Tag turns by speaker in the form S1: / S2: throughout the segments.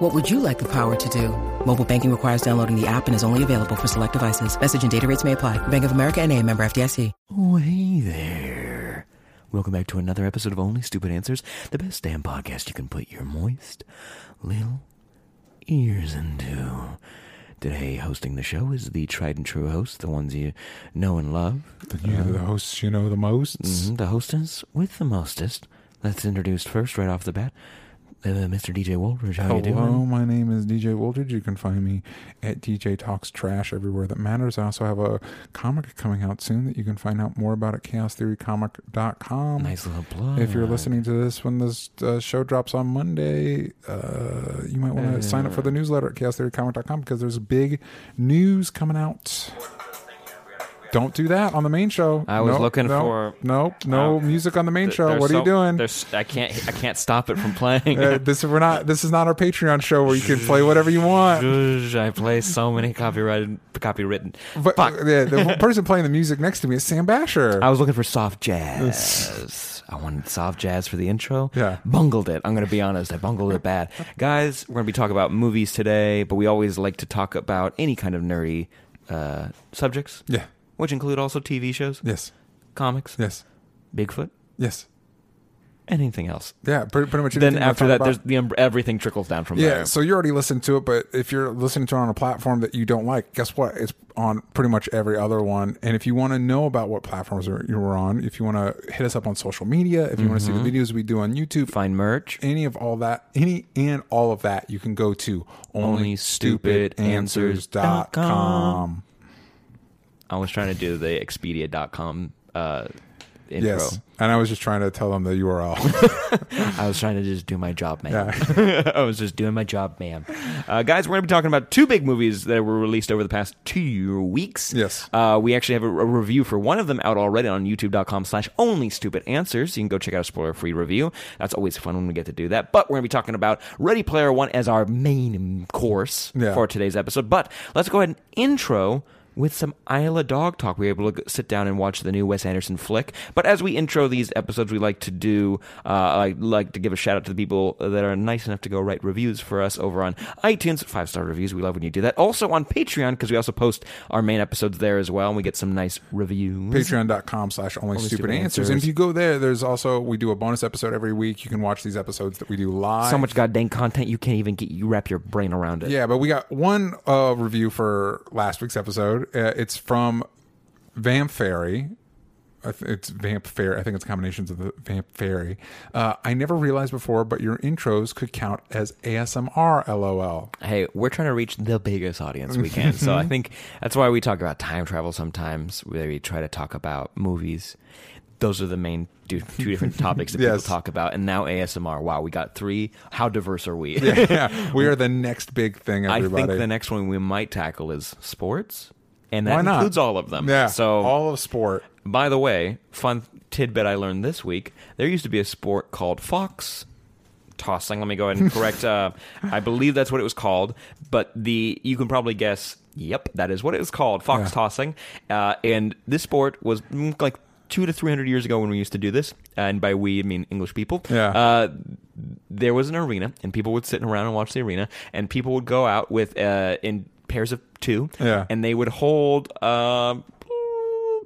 S1: What would you like the power to do? Mobile banking requires downloading the app and is only available for select devices. Message and data rates may apply. Bank of America and a member FDIC.
S2: Oh, hey there. Welcome back to another episode of Only Stupid Answers, the best damn podcast you can put your moist little ears into. Today, hosting the show is the tried and true host, the ones you know and love.
S3: The, you, the hosts you know the most.
S2: Mhm, the hostess with the mostest. Let's introduce first, right off the bat, uh, Mr. DJ Woldridge. How you doing?
S3: Hello, my name is DJ Woldridge. You can find me at DJ Talks Trash everywhere that matters. I also have a comic coming out soon that you can find out more about at chaostheorycomic.com.
S2: Nice little plug.
S3: If you're listening to this when this uh, show drops on Monday, uh, you might want to sign up for the newsletter at chaostheorycomic.com because there's big news coming out. Don't do that on the main show.
S2: I was
S3: Nope,
S2: looking
S3: nope,
S2: for-
S3: nope, no
S2: Uh,
S3: music on the main
S2: Th-
S3: show. What are you doing?
S2: I can't. I can't stop it from playing.
S3: Uh, this we're not. This is not our Patreon show where you can play whatever you want.
S2: I play so many copyrighted, copywritten.
S3: But
S2: Fuck.
S3: yeah, the person playing the music next to me is Sam Basher.
S2: I was looking for soft jazz. I wanted soft jazz for the intro.
S3: Yeah.
S2: Bungled it. I'm going to be honest. I bungled it bad. Guys, we're going to be talking about movies today, but we always like to talk about any kind of nerdy uh, subjects,
S3: yeah.
S2: Which include also TV shows,
S3: Yes.
S2: comics,
S3: Yes.
S2: Bigfoot,
S3: Yes.
S2: anything else.
S3: Yeah. Pretty, pretty much.
S2: Then
S3: anything
S2: after
S3: talk
S2: that,
S3: about.
S2: there's the um, everything trickles down from there.
S3: Yeah,
S2: there.
S3: so you already listened to it, but if you're listening to it on a platform that you don't like, guess what? It's on pretty much every other one. And if you want to know about what platforms are- you were on, if you want to hit us up on social media, if you want to see the
S2: Mm-hmm.
S3: videos we do on YouTube,
S2: Find merch.
S3: any of all that, any and all of that, you can go to onlystupidanswers.com.
S2: I was trying to do the Expedia.com uh, intro.
S3: Yes. And I was just trying to tell them the URL.
S2: I was trying to just do my job, man.
S3: Yeah.
S2: I was just doing my job, man. Uh, guys, we're going to be talking about two big movies that were released over the past two weeks.
S3: Yes.
S2: Uh, we actually have a, a review for one of them out already on youtube.com slash only stupid answers. You can go check out a spoiler free review. That's always fun when we get to do that. But we're going to be talking about Ready Player One as our main course
S3: Yeah.
S2: for today's episode. But let's go ahead and intro with some Isle of Dogs Talk. We were able to sit down and watch the new Wes Anderson flick. But as we intro these episodes, we like to do, uh, I like to give a shout out to the people that are nice enough to go write reviews for us over on iTunes, five star reviews. We love when you do that. Also on Patreon, because we also post our main episodes there as well, and we get some nice reviews.
S3: Patreon.com slash only stupid. Answers. And if you go there, there's also, we do a bonus episode every week. You can watch these episodes that we do live.
S2: So much goddamn content you can't even get you wrap your brain around it.
S3: Yeah, but we got one uh, review for last week's episode. Uh, it's from Vamp Fairy. It's Vamp Fairy. I think it's combinations of the Vamp Fairy. Uh, I never realized before, but your intros could count as ASMR. LOL.
S2: hey, we're trying to reach the biggest audience we can. so I think that's why we talk about time travel sometimes, we try to talk about movies. Those are the main two, two different topics that
S3: Yes.
S2: people talk about. And now ASMR. Wow, we got three. How diverse are we?
S3: yeah, we are the next big thing.
S2: I
S3: Everybody.
S2: think the next one we might tackle is sports. And
S3: Why
S2: that
S3: not?
S2: includes all of them.
S3: yeah.
S2: So
S3: all of sport.
S2: by the way, fun tidbit I learned this week: there used to be a sport called fox tossing. Let me go ahead and correct. uh, I believe that's what it was called, but the you can probably guess. Yep, that is what it was called, fox
S3: Yeah.
S2: tossing. Uh, and this sport was mm, like two to three hundred years ago when we used to do this, and by we I mean English people.
S3: Yeah.
S2: Uh, there was an arena, and people would sit around and watch the arena, and people would go out with uh, in pairs of two,
S3: Yeah.
S2: and they would hold. Uh,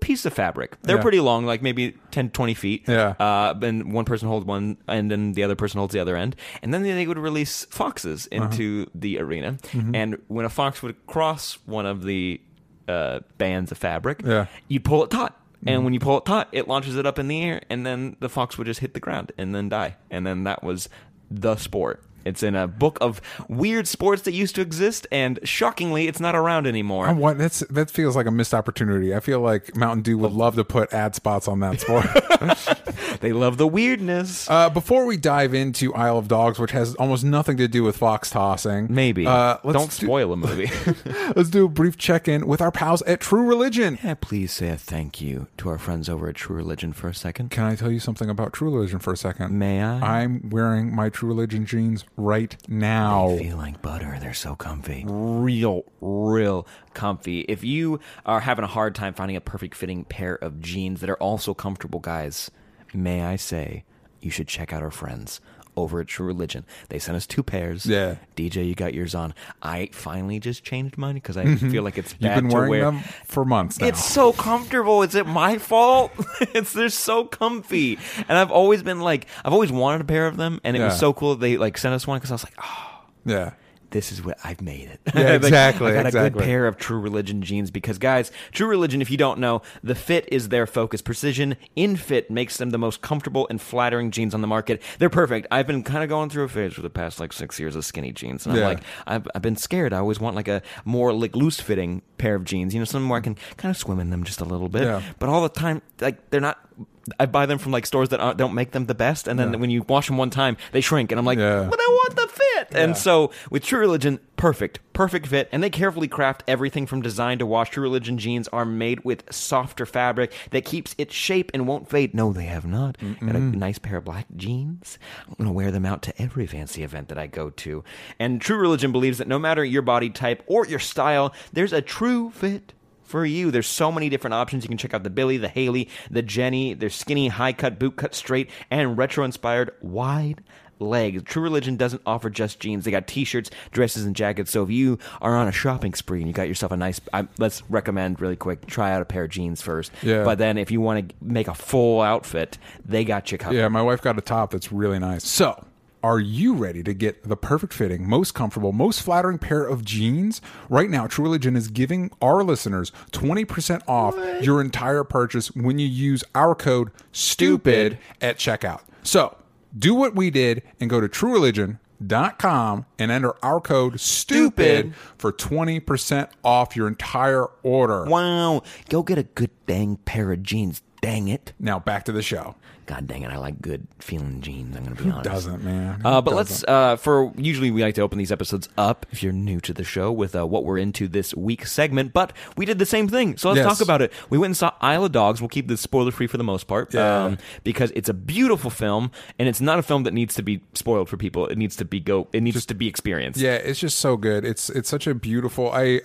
S2: piece of fabric. They're
S3: Yeah.
S2: pretty long, like maybe 10, 20 feet.
S3: Yeah.
S2: Uh, and one person holds one end and the other person holds the other end. And then they would release foxes
S3: Uh-huh.
S2: into the arena.
S3: Mm-hmm.
S2: And when a fox would cross one of the uh, bands of fabric,
S3: Yeah. Mm-hmm.
S2: you'd pull it taut. And when you pull it taut, it launches it up in the air, and then the fox would just hit the ground and then die. And then that was the sport. It's in a book of weird sports that used to exist, and shockingly, it's not around anymore.
S3: I want that's that feels like a missed opportunity. I feel like Mountain Dew would love to put ad spots on that sport.
S2: They love the weirdness.
S3: uh, before we dive into Isle of Dogs, which has almost nothing to do with fox tossing,
S2: Maybe.
S3: uh, let's
S2: Don't
S3: do-
S2: spoil a movie.
S3: let's do a brief check-in with our pals at True Religion.
S2: yeah, please say a thank you to our friends over at True Religion for a second.
S3: Can I tell you something about True Religion for a second?
S2: May I?
S3: I'm wearing my True Religion jeans right now.
S2: They feel like butter. They're so comfy. Real, real comfy. If you are having a hard time finding a perfect fitting pair of jeans that are also comfortable, guys, may I say, you should check out our friends over at True Religion. They sent us two pairs.
S3: Yeah.
S2: DJ, you got yours on. I finally just changed mine because I feel like it's
S3: Mm-hmm. You've been
S2: to
S3: wearing
S2: wear.
S3: them for months now.
S2: It's so comfortable. Is it my fault? it's they're so comfy, and I've always been like, I've always wanted a pair of them, and it was so cool that they like sent us one because I was like, oh,
S3: yeah.
S2: This is what I've made it.
S3: Yeah,
S2: Like,
S3: exactly,
S2: I got a good pair of True Religion jeans because, guys, True Religion, if you don't know, the fit is their focus. Precision in fit makes them the most comfortable and flattering jeans on the market. They're perfect. I've been kind of going through a phase for the past like six years of skinny jeans, and
S3: Yeah.
S2: I'm like, I've, I've been scared. I always want like a more like loose fitting pair of jeans. You know, something where I can kind of swim in them just a little bit.
S3: Yeah.
S2: But all the time, like they're not. I buy them from like stores that aren't, don't make them the best, and then
S3: Yeah.
S2: when you wash them one time, they shrink, and I'm like,
S3: Yeah.
S2: but I want the.
S3: Yeah.
S2: And so with True Religion, perfect, perfect fit, and they carefully craft everything from design to wash. True Religion jeans are made with softer fabric that keeps its shape and won't fade. No, they have not. Got a nice pair of black jeans. I'm gonna wear them out to every fancy event that I go to. And True Religion believes that no matter your body type or your style, there's a true fit for you. There's so many different options. You can check out the Billy, the Haley, the Jenny. There's skinny, high cut, boot cut, straight, and retro inspired wide legs. True Religion doesn't offer just jeans. They got t-shirts, dresses, and jackets. So if you are on a shopping spree and you got yourself a nice, I, let's recommend really quick, try out a pair of jeans first.
S3: Yeah.
S2: But then if you want to make a full outfit, they got you covered.
S3: Yeah, my wife got a top that's really nice. So, are you ready to get the perfect fitting, most comfortable, most flattering pair of jeans? Right now, True Religion is giving our listeners 20% off your entire purchase when you use our code STUPID at checkout. So, do what we did and go to truereligion.com and enter our code STUPID for 20% off your entire order.
S2: Wow. Go get a good dang pair of jeans. Dang it.
S3: Now, back to the show.
S2: God dang it, I like good feeling jeans. I'm gonna be honest.
S3: It doesn't, man. Who
S2: Uh, but
S3: doesn't?
S2: let's uh, for usually we like to open these episodes up if you're new to the show with uh, what we're into this week segment. But we did the same thing, so let's
S3: Yes.
S2: talk about it. We went and saw Isle of Dogs. We'll keep this spoiler free for the most part,
S3: Yeah.
S2: um, because it's a beautiful film and it's not a film that needs to be spoiled for people. It needs to be go. It needs to be experienced.
S3: Yeah, it's just so good. It's it's such a beautiful. I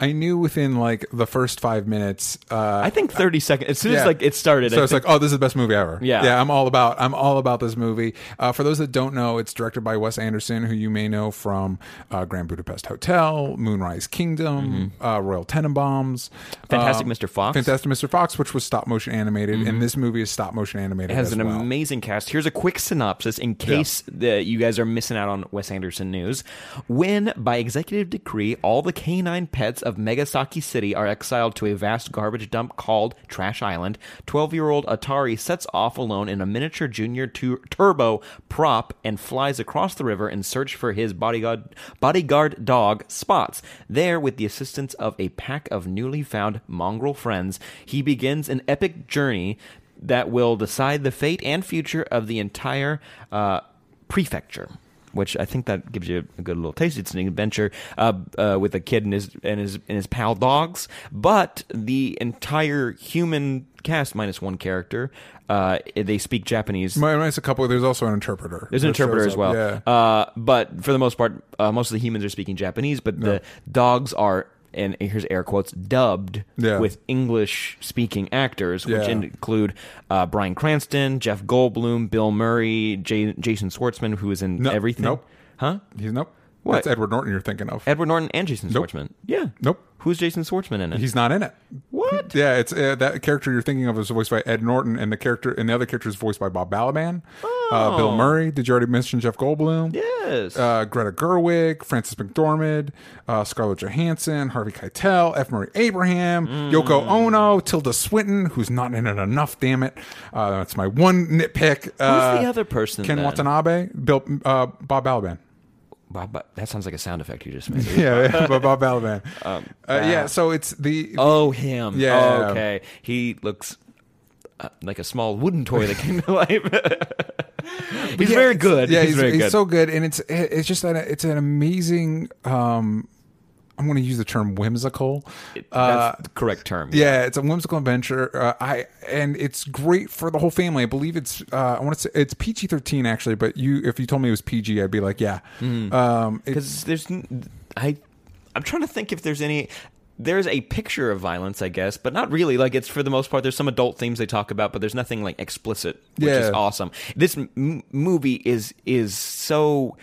S3: I knew within like the first five minutes. Uh,
S2: I think 30 seconds. As soon
S3: yeah.
S2: as like it started,
S3: So
S2: I
S3: it's
S2: think-
S3: like, oh, this is the best movie ever.
S2: Yeah.
S3: yeah. I'm all about. I'm all about this movie. Uh, for those that don't know, it's directed by Wes Anderson, who you may know from uh, Grand Budapest Hotel, Moonrise Kingdom, uh, Royal Tenenbaums,
S2: Mm-hmm. Fantastic
S3: um,
S2: Mr. Fox.
S3: Fantastic Mr. Fox, which was stop motion animated, and this movie is stop motion animated.
S2: It has
S3: as
S2: an
S3: well.
S2: amazing cast. Here's a quick synopsis in case that you guys are missing out on Wes Anderson news. When, by executive decree, all the canine pets of Megasaki City are exiled to a vast garbage dump called Trash Island, 12 year old Atari sets off alone in a miniature Junior tu- Turbo prop and flies across the river in search for his bodyguard, bodyguard dog, Spots. There, with the assistance of a pack of newly found mongrel friends, he begins an epic journey that will decide the fate and future of the entire uh, prefecture. Which I think that gives you a good little taste. It's an adventure uh, uh, with a kid and his and his and his pal dogs, but the entire human cast minus one character, uh, they speak Japanese.
S3: Minus a couple. There's also an interpreter.
S2: There's an interpreter as
S3: up.
S2: well.
S3: Yeah.
S2: Uh, but for the most part, uh, most of the humans are speaking Japanese, but the dogs are, and here's air quotes, dubbed
S3: Yeah.
S2: with English speaking actors, which
S3: Yeah.
S2: include uh, Bryan Cranston, Jeff Goldblum, Bill Murray, J- Jason Schwartzman, who is in
S3: No,
S2: everything.
S3: nope.
S2: Huh?
S3: He's nope.
S2: What?
S3: That's Edward Norton you're thinking of.
S2: Edward Norton and Jason
S3: Nope.
S2: Schwartzman. Yeah.
S3: Nope.
S2: Who's Jason Schwartzman in it?
S3: He's not in it.
S2: what?
S3: Yeah, it's uh, that character you're thinking of is voiced by Ed Norton, and the character and the other character is voiced by Bob Balaban. Uh, Bill Murray. Did you already mention Jeff Goldblum?
S2: Yes.
S3: Uh, Greta Gerwig, Frances McDormand, uh, Scarlett Johansson, Harvey Keitel, F. Murray Abraham, Yoko Ono, Tilda Swinton, who's not in it enough. Damn it, uh, that's my one nitpick. Uh,
S2: Who's the other person?
S3: Ken
S2: then?
S3: Watanabe, Bill, uh, Bob Balaban.
S2: Bob, that sounds like a sound effect you just made.
S3: Yeah, Bob Bob Balaban. uh, yeah, so it's the
S2: Oh, him.
S3: Yeah.
S2: Oh, okay. He looks uh, like a small wooden toy that came to life. he's
S3: Yeah,
S2: very good.
S3: Yeah,
S2: he's, very good.
S3: so good, and it's it's just that it's an amazing. Um, I'm going to use the term whimsical. Uh,
S2: That's the correct term.
S3: yeah, it's a whimsical adventure. Uh, I and it's great for the whole family. I believe it's uh, I want to say it's PG-13 actually, but you if you told me it was PG, I'd be like, yeah.
S2: Hmm.
S3: Um, it-
S2: because there's I I'm trying to think if there's any there's a picture of violence I guess but not really like it's for the most part there's some adult themes they talk about but there's nothing like explicit which is awesome this m- movie is is so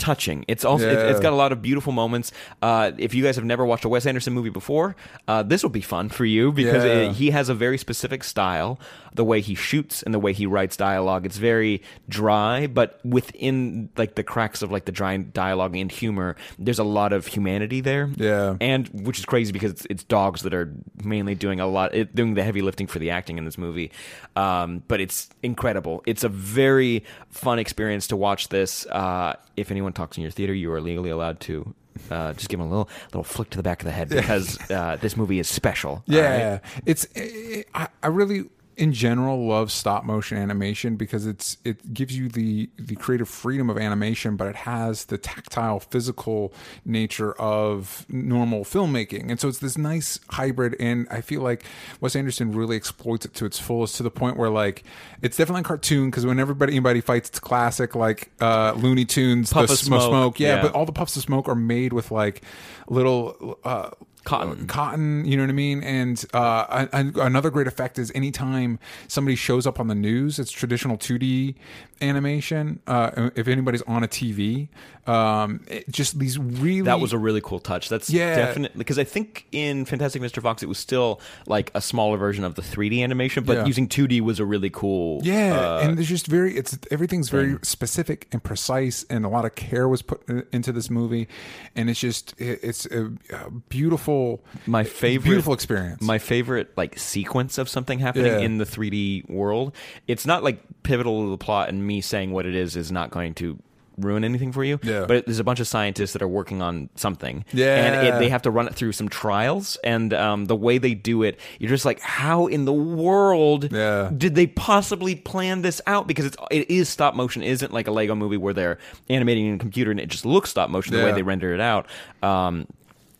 S2: touching. It's also it,
S3: Yeah.
S2: it's got a lot of beautiful moments. Uh, if you guys have never watched a Wes Anderson movie before uh, this will be fun for you because
S3: Yeah.
S2: it, he has a very specific style. The way he shoots and the way he writes dialogue it's very dry but within like the cracks of like the dry dialogue and humor there's a lot of humanity there.
S3: Yeah.
S2: and which is crazy because it's, it's dogs that are mainly doing a lot it, doing the heavy lifting for the acting in this movie. Um, but it's incredible. It's a very fun experience to watch this. Uh, if anyone talks in your theater you are legally allowed to uh, just give them a little little flick to the back of the head because uh, this movie is special
S3: Yeah,
S2: right?
S3: it's it, I, I really in general love stop motion animation because it's it gives you the the creative freedom of animation, but it has the tactile, physical nature of normal filmmaking, and so it's this nice hybrid. And I feel like Wes Anderson really exploits it to its fullest to the point where like it's definitely a cartoon because when everybody anybody fights, it's classic like uh, Looney Tunes,
S2: Puff
S3: the
S2: of
S3: smoke,
S2: smoke,
S3: yeah,
S2: yeah.
S3: but all the puffs of smoke are made with like little. Uh,
S2: Cotton.
S3: cotton you know what i mean and uh an- another great effect is anytime somebody shows up on the news it's traditional 2d animation uh if anybody's on a tv um it, just these really
S2: That was a really cool touch. That's
S3: Yeah.
S2: definitely because I think in Fantastic Mr. Fox it was still like a smaller version of the 3D animation, but
S3: Yeah.
S2: using 2D was a really cool.
S3: yeah
S2: uh,
S3: and there's just very it's everything's very specific and precise and a lot of care was put into this movie and it's just it, it's a, a beautiful
S2: my favorite
S3: beautiful experience
S2: My favorite like sequence of something happening
S3: Yeah.
S2: in the 3D world. It's not like pivotal to the plot, and me saying what it is is not going to ruin anything for you.
S3: Yeah.
S2: But there's a bunch of scientists that are working on something.
S3: Yeah.
S2: And it, they have to run it through some trials, and um, the way they do it, you're just like, how in the world
S3: Yeah.
S2: did they possibly plan this out? Because it's it is stop motion, it isn't like a Lego movie where they're animating in a computer and it just looks stop motion the way they render it out. Um,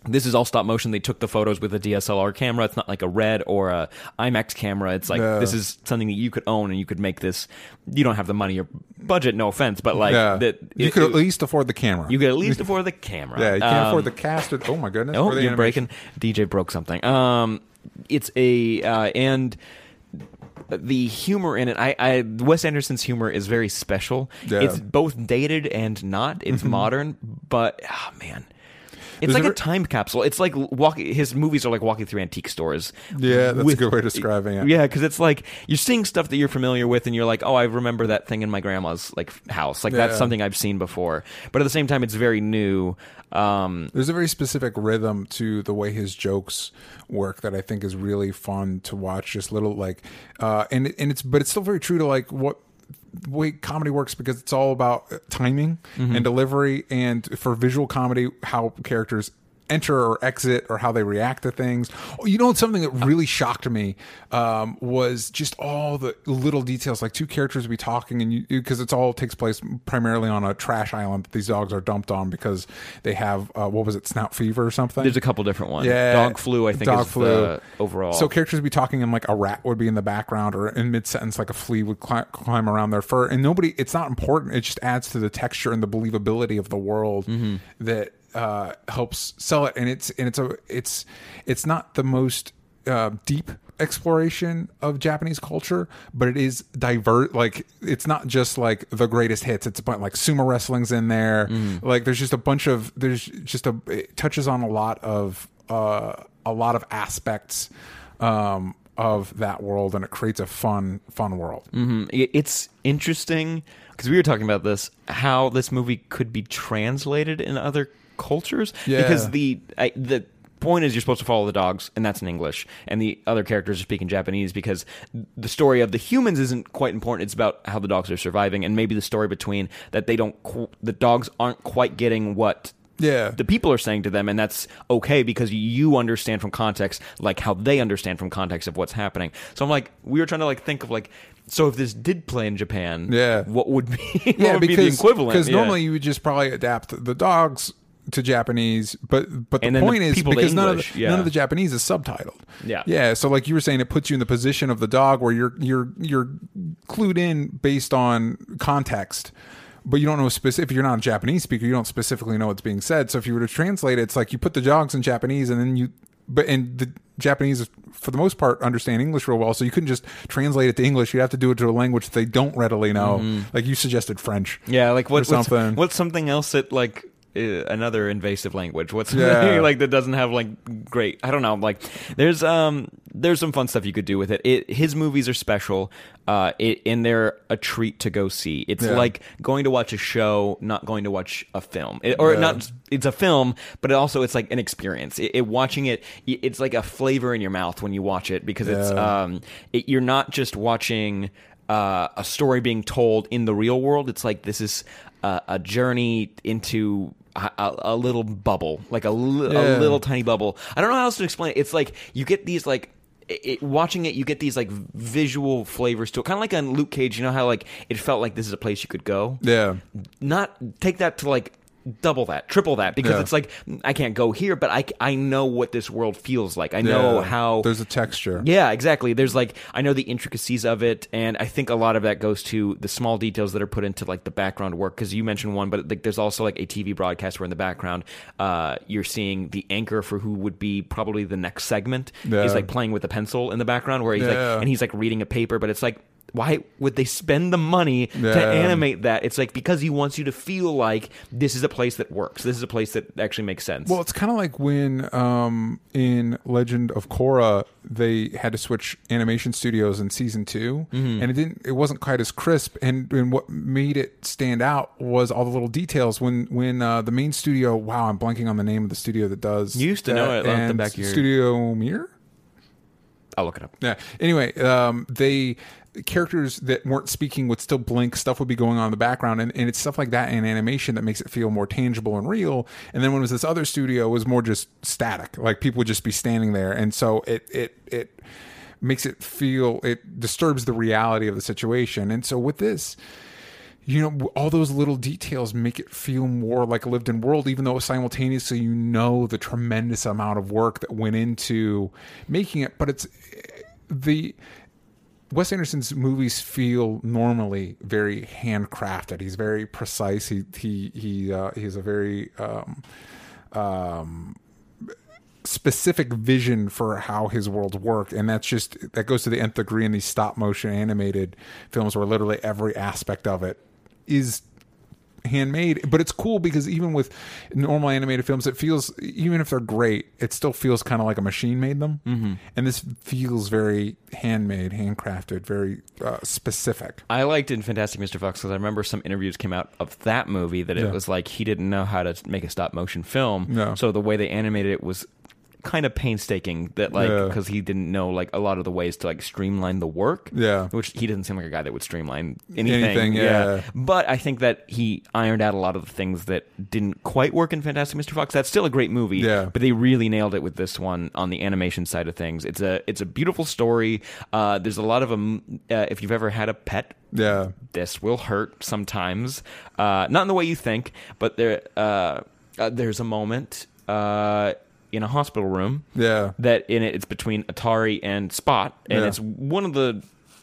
S2: this is all stop motion. They took the photos with a DSLR camera. It's not like a red or a IMAX camera. It's like this is something that you could own and you could make this. You don't have the money or budget, no offense, but like
S3: yeah
S2: that.
S3: you
S2: it-
S3: could at least afford the camera
S2: you could at least afford the camera.
S3: yeah you can't
S2: Um,
S3: afford the cast or, oh my goodness
S2: Oh, you're
S3: animation.
S2: breaking. DJ broke something. Um, it's a uh, and the humor in it. I, I Wes Anderson's humor is very special.
S3: Yeah. Mm-hmm.
S2: It's both dated and not. It's modern, but oh man. It's
S3: There's
S2: like a time capsule. It's like walking. His movies are like walking through antique stores.
S3: Yeah, that's
S2: with-
S3: a good way of describing it.
S2: Yeah, because it's like you're seeing stuff that you're familiar with, and you're like, oh, I remember that thing in my grandma's like house. Like that's something I've seen before. But at the same time, it's very new. Um,
S3: There's a very specific rhythm to the way his jokes work that I think is really fun to watch. Just little like, uh, and and it's but it's still very true to like what the way comedy works because it's all about timing and mm-hmm. delivery, and for visual comedy, how characters enter or exit or how they react to things. Oh, You know, something that really shocked me um, was just all the little details. Like two characters would be talking, and you because it's all takes place primarily on a trash island that these dogs are dumped on because they have uh, what was it, snout fever or something.
S2: there's a couple different ones.
S3: Yeah,
S2: dog flu. I think
S3: dog
S2: is
S3: flu.
S2: the overall.
S3: So characters would be talking, and like a rat would be in the background, or in mid sentence, like a flea would cli- climb around their fur, and nobody. It's not important. It just adds to the texture and the believability of the world
S2: Mm-hmm.
S3: that uh, helps sell it. And it's and it's a it's it's not the most uh, deep exploration of Japanese culture, but it is divert. Like it's not just like the greatest hits. It's a bunch like sumo wrestling's in there.
S2: Mm.
S3: Like there's just a bunch of there's just a it touches on a lot of uh, a lot of aspects um, of that world, and it creates a fun, fun world.
S2: Mm, it- It's interesting because we were talking about this how this movie could be translated in other cultures.
S3: Yeah.
S2: Because the I, the point is you're supposed to follow the dogs, and that's in English, and the other characters are speaking Japanese because the story of the humans isn't quite important. It's about how the dogs are surviving, and maybe the story between that they don't the dogs aren't quite getting what
S3: Yeah.
S2: the people are saying to them and that's okay because you understand from context like how they understand from context of what's happening so i'm like we were trying to like think of like so if this did play in japan
S3: Yeah.
S2: what would be what
S3: yeah,
S2: would
S3: because
S2: be the equivalent
S3: because
S2: Yeah.
S3: normally you would just probably adapt the dogs to Japanese, but but the
S2: then the
S3: point is because none of the,
S2: yeah.
S3: none of the Japanese is subtitled.
S2: Yeah.
S3: yeah. So like you were saying, it puts you in the position of the dog where you're you're you're clued in based on context. But you don't know specific. If you're not a Japanese speaker, you don't specifically know what's being said. So if you were to translate it, it's like you put the dogs in Japanese, and then you, but and the Japanese, for the most part, understand English real well. So you couldn't just translate it to English. You'd have to do it to a language they don't readily know. Mm-hmm. Like you suggested French.
S2: yeah like what,
S3: or
S2: what's,
S3: something.
S2: what's something else that like another invasive language. What's
S3: Yeah.
S2: like that doesn't have like great i don't know like there's um there's some fun stuff you could do with it, it his movies are special uh it, and they're a treat to go see. It's
S3: Yeah.
S2: like going to watch a show not going to watch a film. It- or
S3: Yeah.
S2: not it's a film but it also it's like an experience. It, it watching it it's like a flavor in your mouth when you watch it because it's um it, you're not just watching uh, a story being told in the real world. It's like this is a, a journey into a, a, little bubble like a, li-
S3: Yeah.
S2: a little tiny bubble i don't know how else to explain it it's like you get these like it- watching it, you get these like visual flavors to it, kind of like on Luke Cage. You know how like it felt like this is a place you could go
S3: Yeah.
S2: not take that to like double that, triple that, because
S3: Yeah.
S2: it's like I can't go here, but I, I know what this world feels like. I know
S3: Yeah.
S2: how
S3: there's a texture.
S2: yeah, exactly. There's like I know the intricacies of it, and I think a lot of that goes to the small details that are put into like the background work. Because you mentioned one, but like there's also like a TV broadcast where in the background, uh, you're seeing the anchor for who would be probably the next segment.
S3: Yeah.
S2: He's like playing with a pencil in the background, where he's like and he's like reading a paper, but it's like. Why would they spend the money to animate that? It's like because he wants you to feel like this is a place that works. This is a place that actually makes sense.
S3: Well, it's kind of like when um, in Legend of Korra they had to switch animation studios in season 2
S2: Mm-hmm.
S3: and it didn't. It wasn't quite as crisp, and, and what made it stand out was all the little details. When when uh, the main studio, wow, I'm blanking on the name of the studio that does.
S2: You used to know it off the back of your-
S3: Studio Mir.
S2: I'll look it up.
S3: Yeah. Anyway, um, they characters that weren't speaking would still blink. Stuff would be going on in the background, and, and it's stuff like that in animation that makes it feel more tangible and real. And then when it was this other studio, it was more just static. Like people would just be standing there, and so it it it makes it feel it disturbs the reality of the situation. And so with this. You know, all those little details make it feel more like a lived in world, even though simultaneously you know the tremendous amount of work that went into making it. But it's eh, the Wes Anderson's movies feel normally very handcrafted. He's very precise. He he he uh, he has a very um, um, specific vision for how his worlds work, and that's just that goes to the nth degree in these stop motion animated films, where literally every aspect of it is handmade but it's cool because even with normal animated films it feels even if they're great it still feels kind of like a machine made them mm-hmm. and this feels very handmade handcrafted very uh, specific
S2: I liked in Fantastic Mr. Fox because I remember some interviews came out of that movie that it
S3: Yeah.
S2: was like he didn't know how to make a stop motion film.
S3: No.
S2: So the way they animated it was kind of painstaking that like
S3: Yeah.
S2: because he didn't know like a lot of the ways to like streamline the work
S3: Yeah.
S2: which he doesn't seem like a guy that would streamline anything,
S3: Anything, yeah.
S2: but i think that he ironed out a lot of the things that didn't quite work in fantastic mr fox that's still a great movie
S3: Yeah.
S2: but they really nailed it with this one on the animation side of things it's a it's a beautiful story uh, there's a lot of um, uh, if you've ever had a pet
S3: yeah
S2: this will hurt sometimes. Uh, not in the way you think, but there uh, uh, there's a moment uh, in a hospital room
S3: yeah
S2: that in it it's between Atari and Spot, and
S3: Yeah.
S2: it's one of the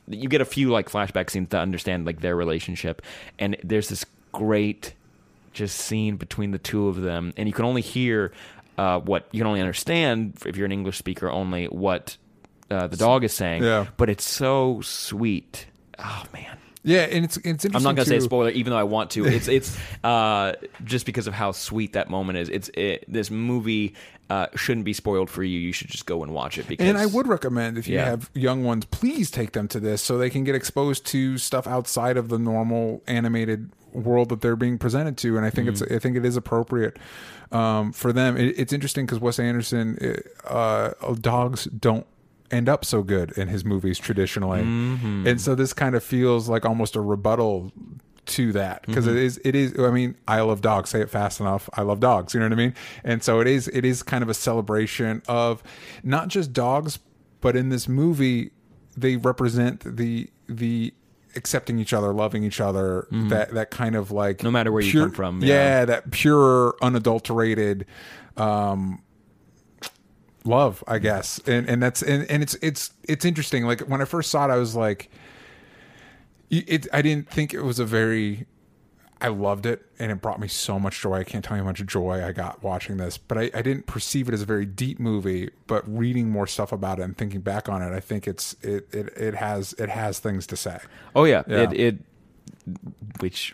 S2: you get a few like flashback scenes to understand like their relationship, and there's this great just scene between the two of them, and you can only hear uh, what you can only understand if you're an English speaker only what uh, the dog is saying,
S3: Yeah.
S2: but it's so sweet. Oh man.
S3: Yeah, and it's it's interesting.
S2: I'm not going to say
S3: too-
S2: spoiler, even though I want to. It's it's uh, just because of how sweet that moment is. It's it, this movie uh, shouldn't be spoiled for you. You should just go and watch it. Because
S3: And I would recommend if you
S2: Yeah.
S3: have young ones, please take them to this so they can get exposed to stuff outside of the normal animated world that they're being presented to. And I think it's
S2: Mm-hmm.
S3: I think it is appropriate um, for them. It, it's interesting because Wes Anderson, uh, dogs don't end up so good in his movies traditionally,
S2: Mm-hmm.
S3: and so this kind of feels like almost a rebuttal to that because
S2: Mm-hmm.
S3: is it is i mean i love dogs say it fast enough i love dogs you know what i mean and so it is it is kind of a celebration of not just dogs but in this movie they represent the the accepting each other loving each other that that kind of like
S2: Mm-hmm. No matter where you
S3: pure-
S2: come from,
S3: yeah.
S2: yeah.
S3: that pure unadulterated um love i guess. And and that's and, and it's it's it's interesting. Like when i first saw it i was like it i didn't think it was a very i loved it and it brought me so much joy. I can't tell you how much joy i got watching this but i, I didn't perceive it as a very deep movie but reading more stuff about it and thinking back on it i think it's it it, it has it has things to say.
S2: Oh yeah,
S3: Yeah.
S2: It, it which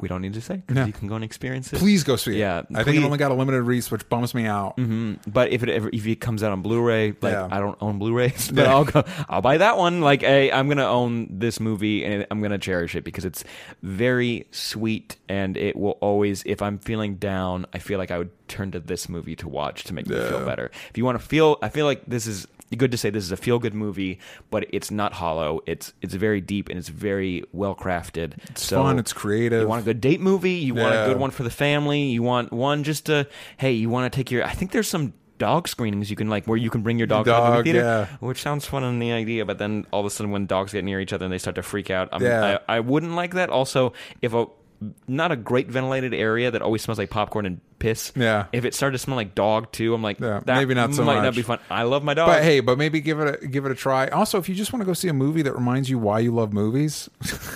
S2: we don't need to say 'cause
S3: No.
S2: you can go and experience it.
S3: please go see it
S2: Yeah,
S3: i think it only got a limited release which bums me out
S2: Mhm. But if it ever if it comes out on Blu-ray, like
S3: Yeah.
S2: I don't own Blu-rays, but
S3: Yeah.
S2: I'll go, I'll buy that one. Like hey, I'm gonna own this movie and I'm gonna cherish it because it's very sweet and it will always. If I'm feeling down, I feel like I would turn to this movie to watch to make me feel better. If you want to feel, I feel like this is good to say this is a feel good movie, but it's not hollow. It's it's very deep and it's very well crafted.
S3: it's so fun it's creative
S2: You want a good date movie? You want a good one for the family? You want one just to hey, you want to take your I think there's some dog screenings you can like where you can bring your dog, to the movie theater,
S3: yeah.
S2: which sounds fun in the idea, but then all of a sudden when dogs get near each other and they start to freak out, I'm,
S3: Yeah.
S2: I, I wouldn't like that. Also, if a not a great ventilated area that always smells like popcorn and piss.
S3: Yeah.
S2: If it started to smell like dog too, I'm like,
S3: Yeah,
S2: that
S3: maybe not so
S2: might not be fun. I love my dog.
S3: But hey, but maybe give it a give it a try. Also, if you just want to go see a movie that reminds you why you love movies,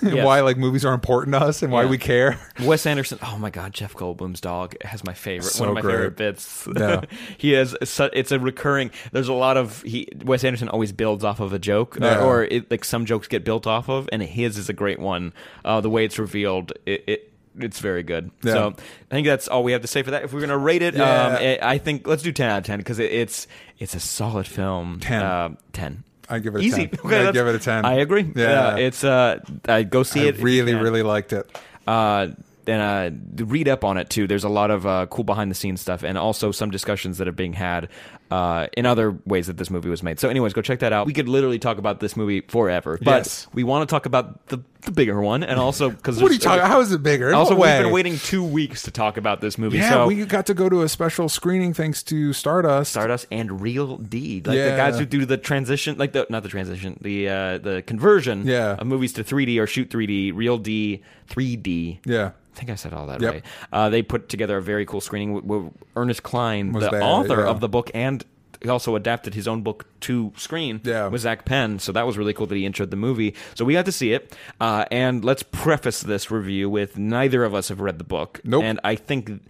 S3: and
S2: Yes.
S3: why like movies are important to us, and why
S2: Yeah.
S3: we care.
S2: Wes Anderson. Oh my God, Jeff Goldblum's dog has my favorite.
S3: So
S2: one of my
S3: great.
S2: favorite bits.
S3: Yeah.
S2: he has. It's a recurring. There's a lot of he. Wes Anderson always builds off of a joke, uh, or it, like some jokes get built off of, and his is a great one. Uh, the way it's revealed, it. it it's very good.
S3: Yeah.
S2: So I think that's all we have to say for that. If we're gonna rate it,
S3: Yeah.
S2: um, I I think let's do ten out of ten because it, it's it's a solid film.
S3: 10.
S2: Uh, ten.
S3: I give it a
S2: Easy.
S3: 10.
S2: Okay,
S3: I give it a 10.
S2: I agree.
S3: Yeah.
S2: it's uh, I go see
S3: I
S2: it.
S3: really, really liked it.
S2: uh, and uh, read up on it too. There's a lot of uh, cool behind the scenes stuff, and also some discussions that are being had uh, in other ways that this movie was made. So, anyways, go check that out. We could literally talk about this movie forever, but
S3: Yes.
S2: we want to talk about the, the bigger one, and also because
S3: What are you talking? How is it bigger? In
S2: also, we've been waiting two weeks to talk about this movie.
S3: Yeah,
S2: so
S3: we got to go to a special screening thanks to Stardust.
S2: Stardust and Real D, like the guys who do the transition, like the not the transition, the uh, the conversion
S3: Yeah.
S2: of movies to 3D or shoot 3D, Real D, 3D.
S3: Yeah.
S2: I think I said all that
S3: Yep.
S2: right. Uh, they put together a very cool screening with, with Ernest Cline,
S3: Was
S2: the
S3: there,
S2: author
S3: yeah.
S2: of the book, and he also adapted his own book to screen
S3: Yeah.
S2: with Zak Penn. So that was really cool that he introed the movie. So we got to see it. Uh, and let's preface this review with neither of us have read the book.
S3: Nope.
S2: And I think.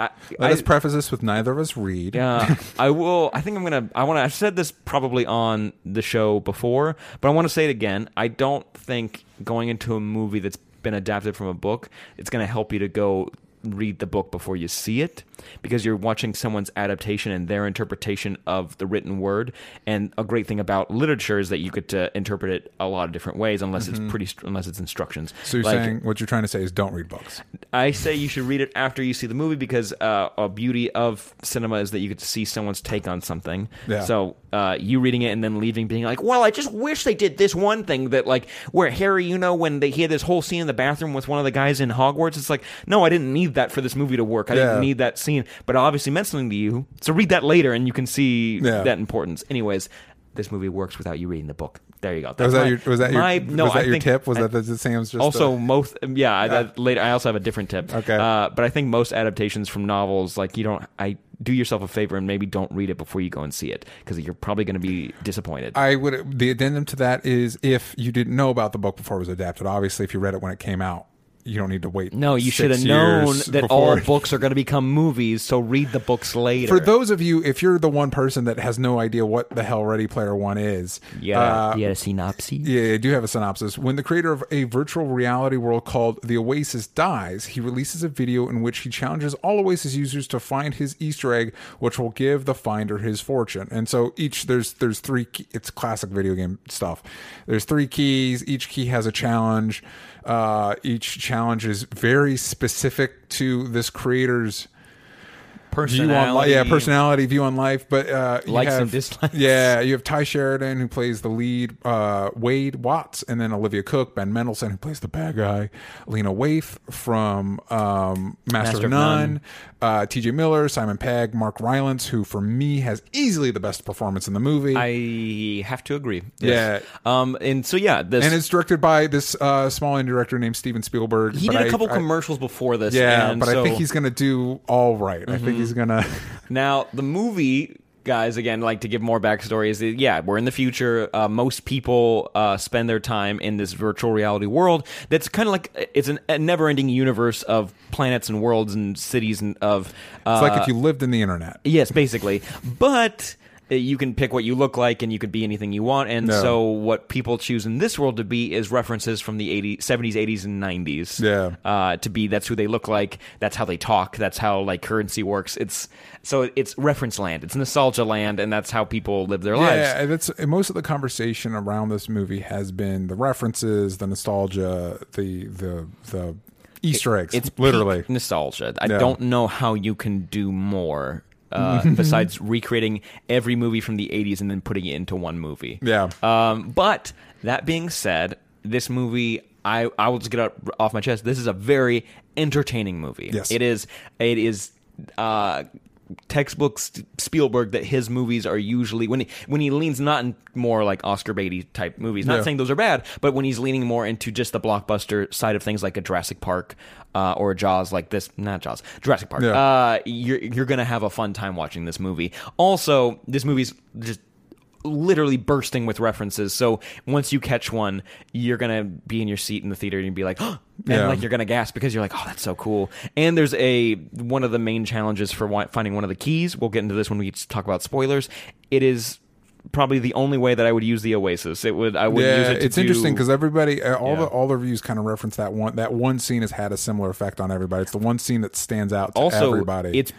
S2: I,
S3: Let
S2: I,
S3: us preface this with neither of us read.
S2: yeah, I will. I think I'm gonna. I want to. I've said this probably on the show before, but I want to say it again. I don't think going into a movie that's been adapted from a book, it's gonna help you to go read the book before you see it because you're watching someone's adaptation and their interpretation of the written word and a great thing about literature is that you get to interpret it a lot of different ways unless it's pretty unless it's instructions
S3: So you're
S2: Like,
S3: saying what you're trying to say is don't read books.
S2: I say you should read it after you see the movie because uh, a beauty of cinema is that you get to see someone's take on something.
S3: Yeah.
S2: So uh, you reading it and then leaving, being like, "Well, I just wish they did this one thing that, like, where Harry, you know, when they he had this whole scene in the bathroom with one of the guys in Hogwarts. It's like, no, I didn't need that for this movie to work. I
S3: Yeah.
S2: didn't need that scene, but it obviously meant something to you. So read that later, and you can see
S3: Yeah.
S2: that importance. Anyways. This movie works without you reading the book. There you go.
S3: Was that
S2: my-
S3: your was that your
S2: my- no,
S3: was that
S2: I
S3: your
S2: think-
S3: tip? Was
S2: I-
S3: that the Sam's just
S2: also most yeah, I, I- later i also have a different tip
S3: Okay.
S2: uh, but i think most adaptations from novels like you don't i do yourself a favor and maybe don't read it before you go and see it because you're probably going to be disappointed
S3: I would the addendum to that is if you didn't know about the book before it was adapted. Obviously, if you read it when it came out, you don't need to wait.
S2: No, you should have known that all books are going to become movies. So read the books later.
S3: For those of you, if you're the one person that has no idea what the hell Ready Player One is,
S2: yeah,
S3: uh,
S2: a synopsis.
S3: Yeah, I do have a synopsis. When the creator of a virtual reality world called The Oasis dies, he releases a video in which he challenges all Oasis users to find his Easter egg, which will give the finder his fortune. And so each there's there's three. Key, it's classic video game stuff. There's three keys. Each key has a challenge. Uh, each challenge is very specific to this creator's view on life. Yeah, personality, view on life. But uh, you
S2: Likes
S3: have,
S2: and dislikes.
S3: Yeah, you have Tye Sheridan who plays the lead, uh, Wade Watts, and then Olivia Cooke, Ben Mendelsohn who plays the bad guy, Lena Waithe from um, Master,
S2: Master
S3: of None,
S2: None.
S3: uh, T.J. Miller, Simon Pegg, Mark Rylance, who for me has easily the best performance in the movie.
S2: I have to agree.
S3: Yeah.
S2: Um. And so yeah, this
S3: and it's directed by this uh, small indie director named Steven Spielberg.
S2: he did a couple
S3: I-
S2: commercials before this.
S3: Yeah, but I think he's gonna do all right. I think he's gonna.
S2: Now, the movie, guys, again, like to give more backstory is that, yeah, we're in the future. Uh, most people uh, spend their time in this virtual reality world that's kind of like it's an, a never ending universe of planets and worlds and cities and of. Uh,
S3: It's like if you lived in the internet.
S2: Yes, basically. But uh, you can pick what you look like and you could be anything you want. And
S3: No.
S2: so what people choose in this world to be is references from the 80s, 70s, 80s, and 90s.
S3: Yeah.
S2: Uh, to be that's who they look like. That's how they talk. That's how like currency works. It's so it's reference land. It's nostalgia land, and that's how people live their lives.
S3: Yeah, that's most of the conversation around this movie has been the references, the nostalgia, the the the Easter eggs.
S2: It's
S3: literally.
S2: nostalgia. I
S3: Yeah.
S2: don't know how you can do more. Uh, besides recreating every movie from the 80s and then putting it into one movie.
S3: Yeah.
S2: Um, but that being said, this movie, I, I will just get out off my chest. This is a very entertaining movie.
S3: Yes.
S2: It is. It is. Uh, textbook Spielberg that his movies are usually when he when he leans not in more like Oscar Beatty type movies. Not
S3: Yeah.
S2: saying those are bad, but when he's leaning more into just the blockbuster side of things, like a Jurassic Park uh, or a Jaws, like this, not Jaws, Jurassic Park.
S3: Yeah.
S2: Uh, you're you're gonna have a fun time watching this movie. Also, this movie's just literally bursting with references. So once you catch one, you're gonna be in your seat in the theater and be like, and
S3: Yeah.
S2: like you're gonna gasp because you're like, oh, that's so cool. And there's a one of the main challenges for finding one of the keys. We'll get into this when we talk about spoilers. It is probably the only way that I would use the Oasis. It would I would use
S3: yeah,
S2: it. To
S3: it's
S2: do-
S3: interesting because everybody, uh, all
S2: Yeah.
S3: the all the reviews kind of reference that one. That one scene has had a similar effect on everybody. It's the one scene that stands out to
S2: also
S3: everybody.
S2: it's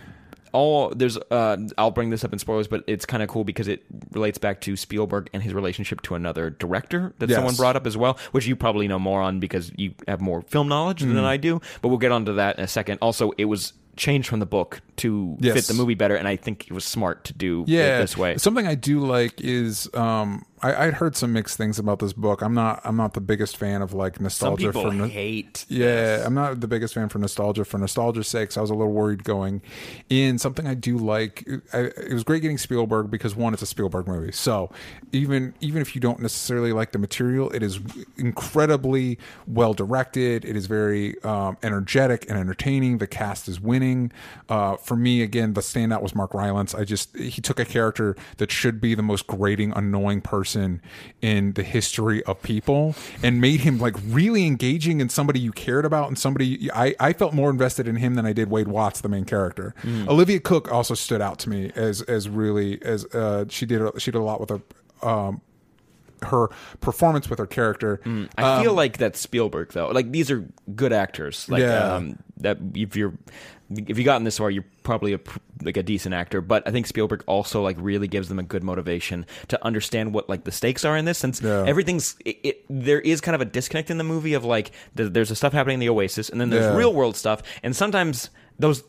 S2: all there's uh i'll bring this up in spoilers but it's kind of cool because it relates back to spielberg and his relationship to another director that
S3: Yes.
S2: someone brought up as well which you probably know more on because you have more film knowledge
S3: Mm-hmm.
S2: than i do but we'll get onto that in a second also it was changed from the book to
S3: Yes.
S2: fit the movie better and i think it was smart to do
S3: yeah,
S2: it this way
S3: Something I do like is um, I, I'd heard some mixed things about this book. I'm not I'm not the biggest fan of like
S2: some
S3: nostalgia
S2: people
S3: for no-
S2: hate
S3: Yeah, I'm not the biggest fan for nostalgia for nostalgia's sake. So I was a little worried going in. Something I do like. I, it was great getting Spielberg because one, it's a Spielberg movie. So even even if you don't necessarily like the material, it is incredibly well directed. It is very um, energetic and entertaining. The cast is winning. Uh, for me, again, the standout was Mark Rylance. I just he took a character that should be the most grating, annoying person in the history of people and made him like really engaging and somebody you cared about and somebody I, I felt more invested in him than I did Wade Watts, the main character. Olivia Cooke also stood out to me as as really as uh, she did she did a lot with her um, her performance with her character.
S2: I feel like that's Spielberg though. Like these are good actors. Like
S3: Yeah.
S2: um, that if you're if you gotten this far, you're probably a like a decent actor. But I think Spielberg also like really gives them a good motivation to understand what like the stakes are in this. Since
S3: Yeah.
S2: everything's it, it, there is kind of a disconnect in the movie of like th- there's the stuff happening in the Oasis, and then there's
S3: Yeah.
S2: real world stuff, and sometimes those.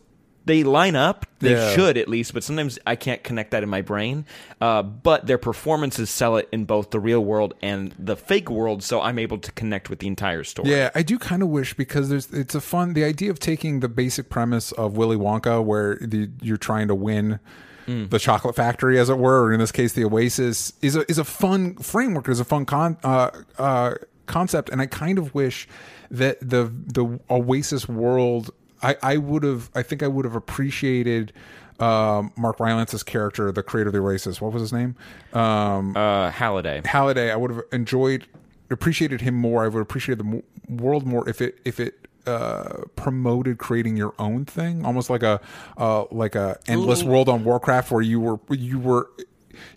S2: They line up. They
S3: Yeah.
S2: should at least, but sometimes I can't connect that in my brain. Uh, but their performances sell it in both the real world and the fake world, so I'm able to connect with the entire story.
S3: Yeah, I do kind of wish because there's it's a fun the idea of taking the basic premise of Willy Wonka where the, you're trying to win the chocolate factory as it were or in this case the Oasis is a is a fun framework is a fun con uh, uh, concept and I kind of wish that the the Oasis world I I would have I think I would have appreciated um, Mark Rylance's character, the creator of the Oasis. What was his name? Um,
S2: Uh, Halliday.
S3: Halliday, I would have enjoyed, appreciated him more. I would have appreciated the mo- world more if it if it uh, promoted creating your own thing, almost like a uh, like a endless world on Warcraft, where you were you were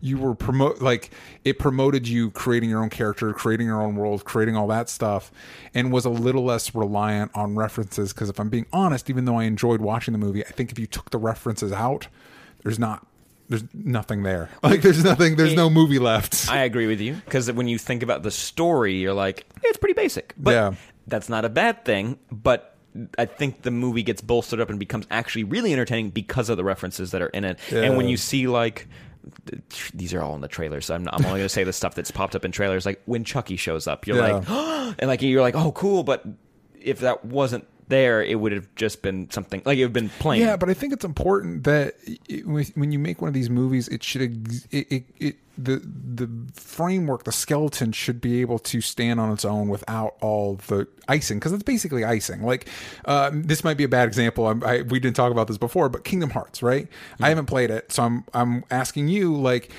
S3: you were promote like it promoted you creating your own character, creating your own world, creating all that stuff, and was a little less reliant on references. Because if I'm being honest, even though I enjoyed watching the movie, I think if you took the references out, there's not there's nothing there. Like there's nothing. There's no movie left.
S2: I agree with you because when you think about the story, you're like, it's pretty basic. But
S3: Yeah.
S2: that's not a bad thing. But I think the movie gets bolstered up and becomes actually really entertaining because of the references that are in it. And when you see like. Th- These are all in the trailers, so I'm, I'm only going to say the stuff that's popped up in trailers. Like when Chucky shows up, you're
S3: Yeah.
S2: like, and like you're like, oh, cool. But if that wasn't there, it would have just been something like it would have been plain.
S3: Yeah, but I think it's important that it, when you make one of these movies, it should ex- it, it, it the the framework, the skeleton should be able to stand on its own without all the icing, because it's basically icing. Like um, this might be a bad example. I'm, I, we didn't talk about this before, but Kingdom Hearts, right? I haven't played it, so I'm I'm asking you like.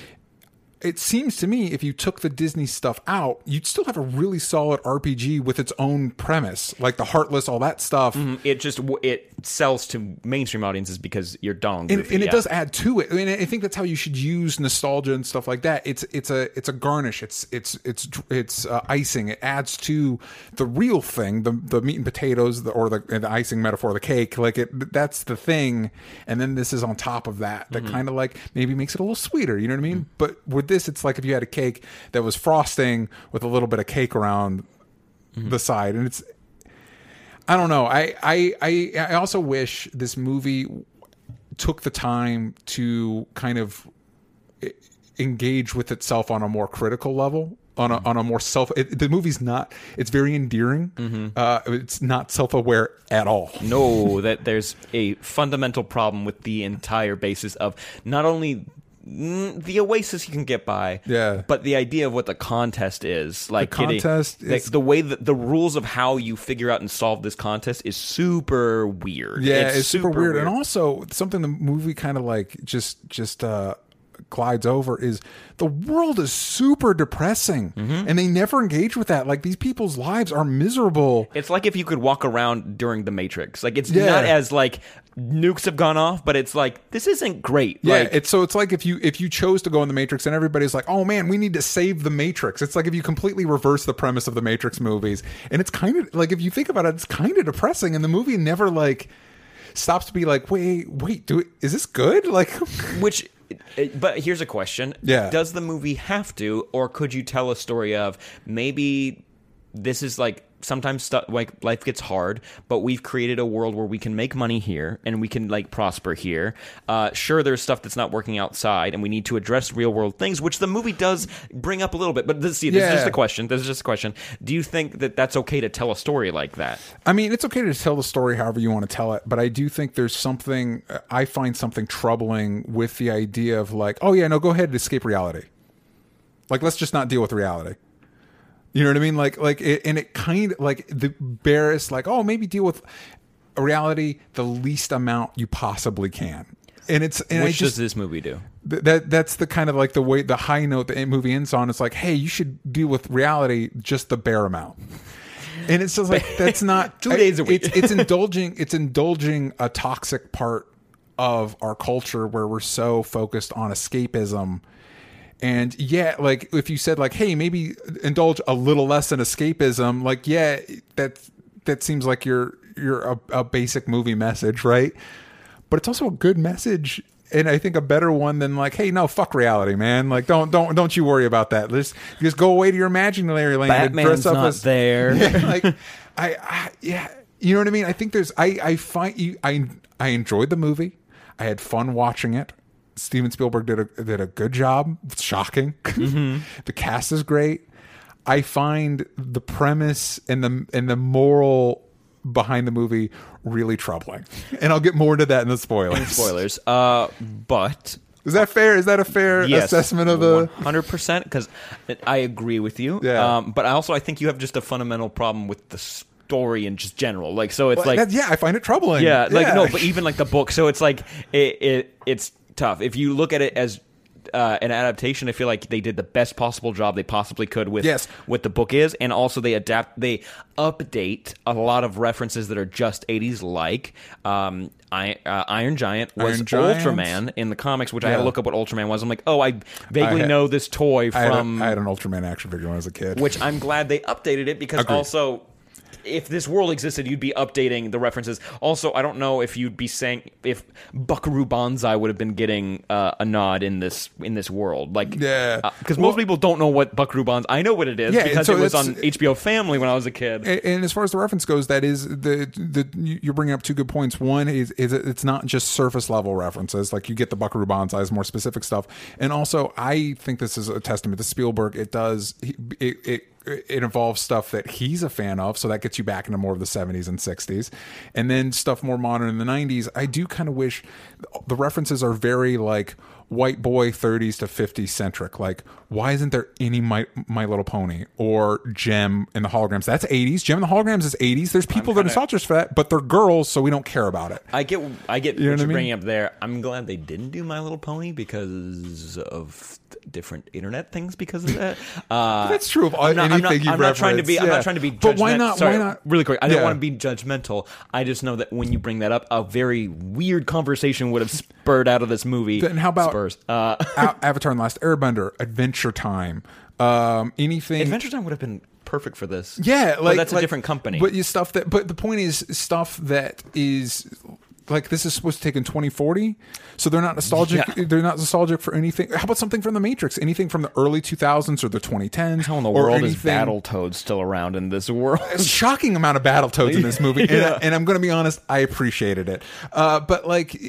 S3: It seems to me if you took the Disney stuff out, you'd still have a really solid RPG with its own premise, like the Heartless, all that stuff. Mm-hmm.
S2: it just it sells to mainstream audiences because you're Donald
S3: and, and it
S2: yeah.
S3: does add to it. I mean, I think that's how you should use nostalgia and stuff like that. It's it's a it's a garnish. It's it's it's it's uh, icing. It adds to the real thing, the the meat and potatoes, the, or the, the icing metaphor, the cake. Like it, that's the thing. And then this is on top of that. That mm-hmm. kind of like maybe makes it a little sweeter. You know what I mean? Mm-hmm. But with this, it's like if you had a cake that was frosting with a little bit of cake around mm-hmm. the side, and it's I don't know. I, I I I also wish this movie took the time to kind of engage with itself on a more critical level. On a, mm-hmm. on a more self, it, the movie's not. It's very endearing. Mm-hmm. Uh, it's not self aware at all.
S2: No, that there's a fundamental problem with the entire basis of not only mm, the oasis you can get by,
S3: Yeah.
S2: but the idea of what the contest is. Like getting-
S3: contest
S2: like,
S3: is-
S2: the way that the rules of how you figure out and solve this contest is super weird.
S3: Yeah, it's, super, weird. And also something the movie kind of like just just uh glides over is the world is super depressing mm-hmm. and they never engage with that like these people's lives are miserable
S2: It's like if you could walk around during the Matrix. Like it's
S3: Yeah.
S2: not as like nukes have gone off, but it's like this isn't great.
S3: Yeah,
S2: like,
S3: it's so it's like if you if you chose to go in the Matrix and everybody's like, "Oh man, we need to save the Matrix." It's like if you completely reverse the premise of the Matrix movies, and it's kind of like if you think about it, it's kind of depressing, and the movie never like stops to be like, "Wait, wait, do it, is this good?" Like,
S2: Which, but here's a question:
S3: Yeah.
S2: does the movie have to, or could you tell a story of maybe this is like sometimes stuff like life gets hard, but we've created a world where we can make money here and we can like prosper here. Uh, sure, there's stuff that's not working outside, and we need to address real world things, which the movie does bring up a little bit. But this, see, this is just a question. This is just a question. Do you think that that's okay to tell a story like that?
S3: I mean, it's okay to tell the story however you want to tell it, but I do think there's something I find something troubling with the idea of like, "Oh yeah, no, go ahead and escape reality." Like, let's just not deal with reality. You know what I mean? Like, like, it, and it kind of like the barest, like, oh, maybe deal with reality the least amount you possibly can. And it's and
S2: Which
S3: just
S2: does this movie do?
S3: th- that that's the kind of like the way the high note the movie ends on. It's like, hey, you should deal with reality just the bare amount. And it's just like that's not
S2: Two days a week.
S3: It's, it's indulging. It's indulging a toxic part of our culture where we're so focused on escapism. And yeah, like if you said like, hey, maybe indulge a little less in escapism, like yeah, that that seems like you're you're a, a basic movie message, right? But it's also a good message, and I think a better one than like, hey, no, fuck reality, man. Like don't don't don't you worry about that. Just just go away to your imaginary land and
S2: Batman's
S3: dress up
S2: not
S3: as
S2: there.
S3: yeah, like I, I yeah you know what i mean i think there's i i find you i i enjoyed the movie i had fun watching it steven spielberg did a did a good job it's shocking the cast is great i find the premise and the and the moral behind the movie really troubling and i'll get more into that in the spoilers
S2: Spoilers. Uh, but
S3: is that fair is that a fair
S2: yes,
S3: assessment of the
S2: hundred percent. Because I agree with you.
S3: Yeah.
S2: Um, but I also I think you have just a fundamental problem with the story in just general. Like so, it's
S3: Well,
S2: like
S3: that- yeah i find it troubling
S2: yeah, like no, but even like the book. So it's like it, it it's tough if you look at it as uh, an adaptation, I feel like they did the best possible job they possibly could with
S3: Yes.
S2: what the book is, and also they adapt, they update a lot of references that are just '80s, like um, I, uh, Iron Giant was
S3: Iron Giant.
S2: Ultraman in the comics, which I had to look up what Ultraman was. I'm like, oh, I vaguely
S3: I had-
S2: know this toy
S3: I had, a-
S2: from
S3: I had an Ultraman action figure when I was a kid.
S2: which I'm glad they updated it because
S3: Agreed.
S2: also if this world existed, you'd be updating the references. Also, I don't know if you'd be saying if Buckaroo Banzai would have been getting uh, a nod in this in this world, like
S3: Yeah.
S2: because
S3: Well-
S2: most people don't know what Buckaroo Banzai. I know what it is
S3: Yeah,
S2: because
S3: so
S2: it was on HBO Family when I was a kid.
S3: And, and as far as the reference goes, that is the the you're bringing up two good points. One is is it's not just surface level references, like you get the Buckaroo Banzai's more specific stuff, and also I think this is a testament to Spielberg. It does it. it it involves stuff that he's a fan of, so that gets you back into more of the 70s and 60s. And then stuff more modern in the 90s. I do kind of wish the references are very like white boy 30s to 50s centric. Like, why isn't there any My, My Little Pony or Jem in the holograms? That's 80s. Jem in the holograms is 80s. There's people that are
S2: kinda-
S3: nostalgic for that, but they're girls, so we don't care about it.
S2: I get, I get what
S3: what
S2: you're
S3: mean?
S2: bringing up there. I'm glad they didn't do My Little Pony because of different internet things. Because of that, uh,
S3: That's true of
S2: I'm not, I'm not,
S3: you
S2: I'm not trying to be. I'm not trying to be.
S3: yeah. But why not-
S2: Sorry,
S3: why not-
S2: Really quick. I don't
S3: Yeah.
S2: want to be judgmental. I just know that when you bring that up, a very weird conversation would have spurred out of this movie.
S3: Then how about
S2: Spurs? Uh,
S3: Avatar and Last Airbender, Adventure Time, um, anything.
S2: Adventure Time would have been perfect for this.
S3: Yeah,
S2: But
S3: like
S2: that's a
S3: like-
S2: different company.
S3: But you stuff that. But the point is stuff that is like this is supposed to take in 2040, so they're not nostalgic.
S2: Yeah.
S3: They're not nostalgic for anything. How about something from the Matrix? Anything from the early 2000s or the 2010s?
S2: How in the
S3: or
S2: world is
S3: anything-
S2: Battletoads still around in this world?
S3: a shocking amount of Battletoads in this movie, and,
S2: Yeah.
S3: and I'm going to be honest, I appreciated it. Uh, but like,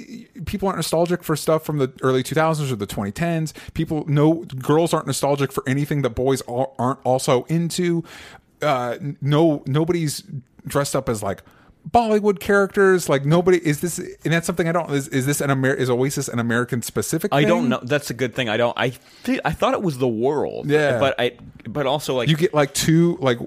S3: people aren't nostalgic for stuff from the early 2000s or the 2010s. People, no girls aren't nostalgic for anything that boys are, aren't also into. Uh, no, nobody's dressed up as like. Bollywood characters, like nobody is this, and that's something I don't. Is, is this an Amer? Is Oasis an American specific?
S2: I don't know. That's a good thing. I don't. I thi- I thought it was the world.
S3: Yeah.
S2: But I. But also like
S3: you get like two like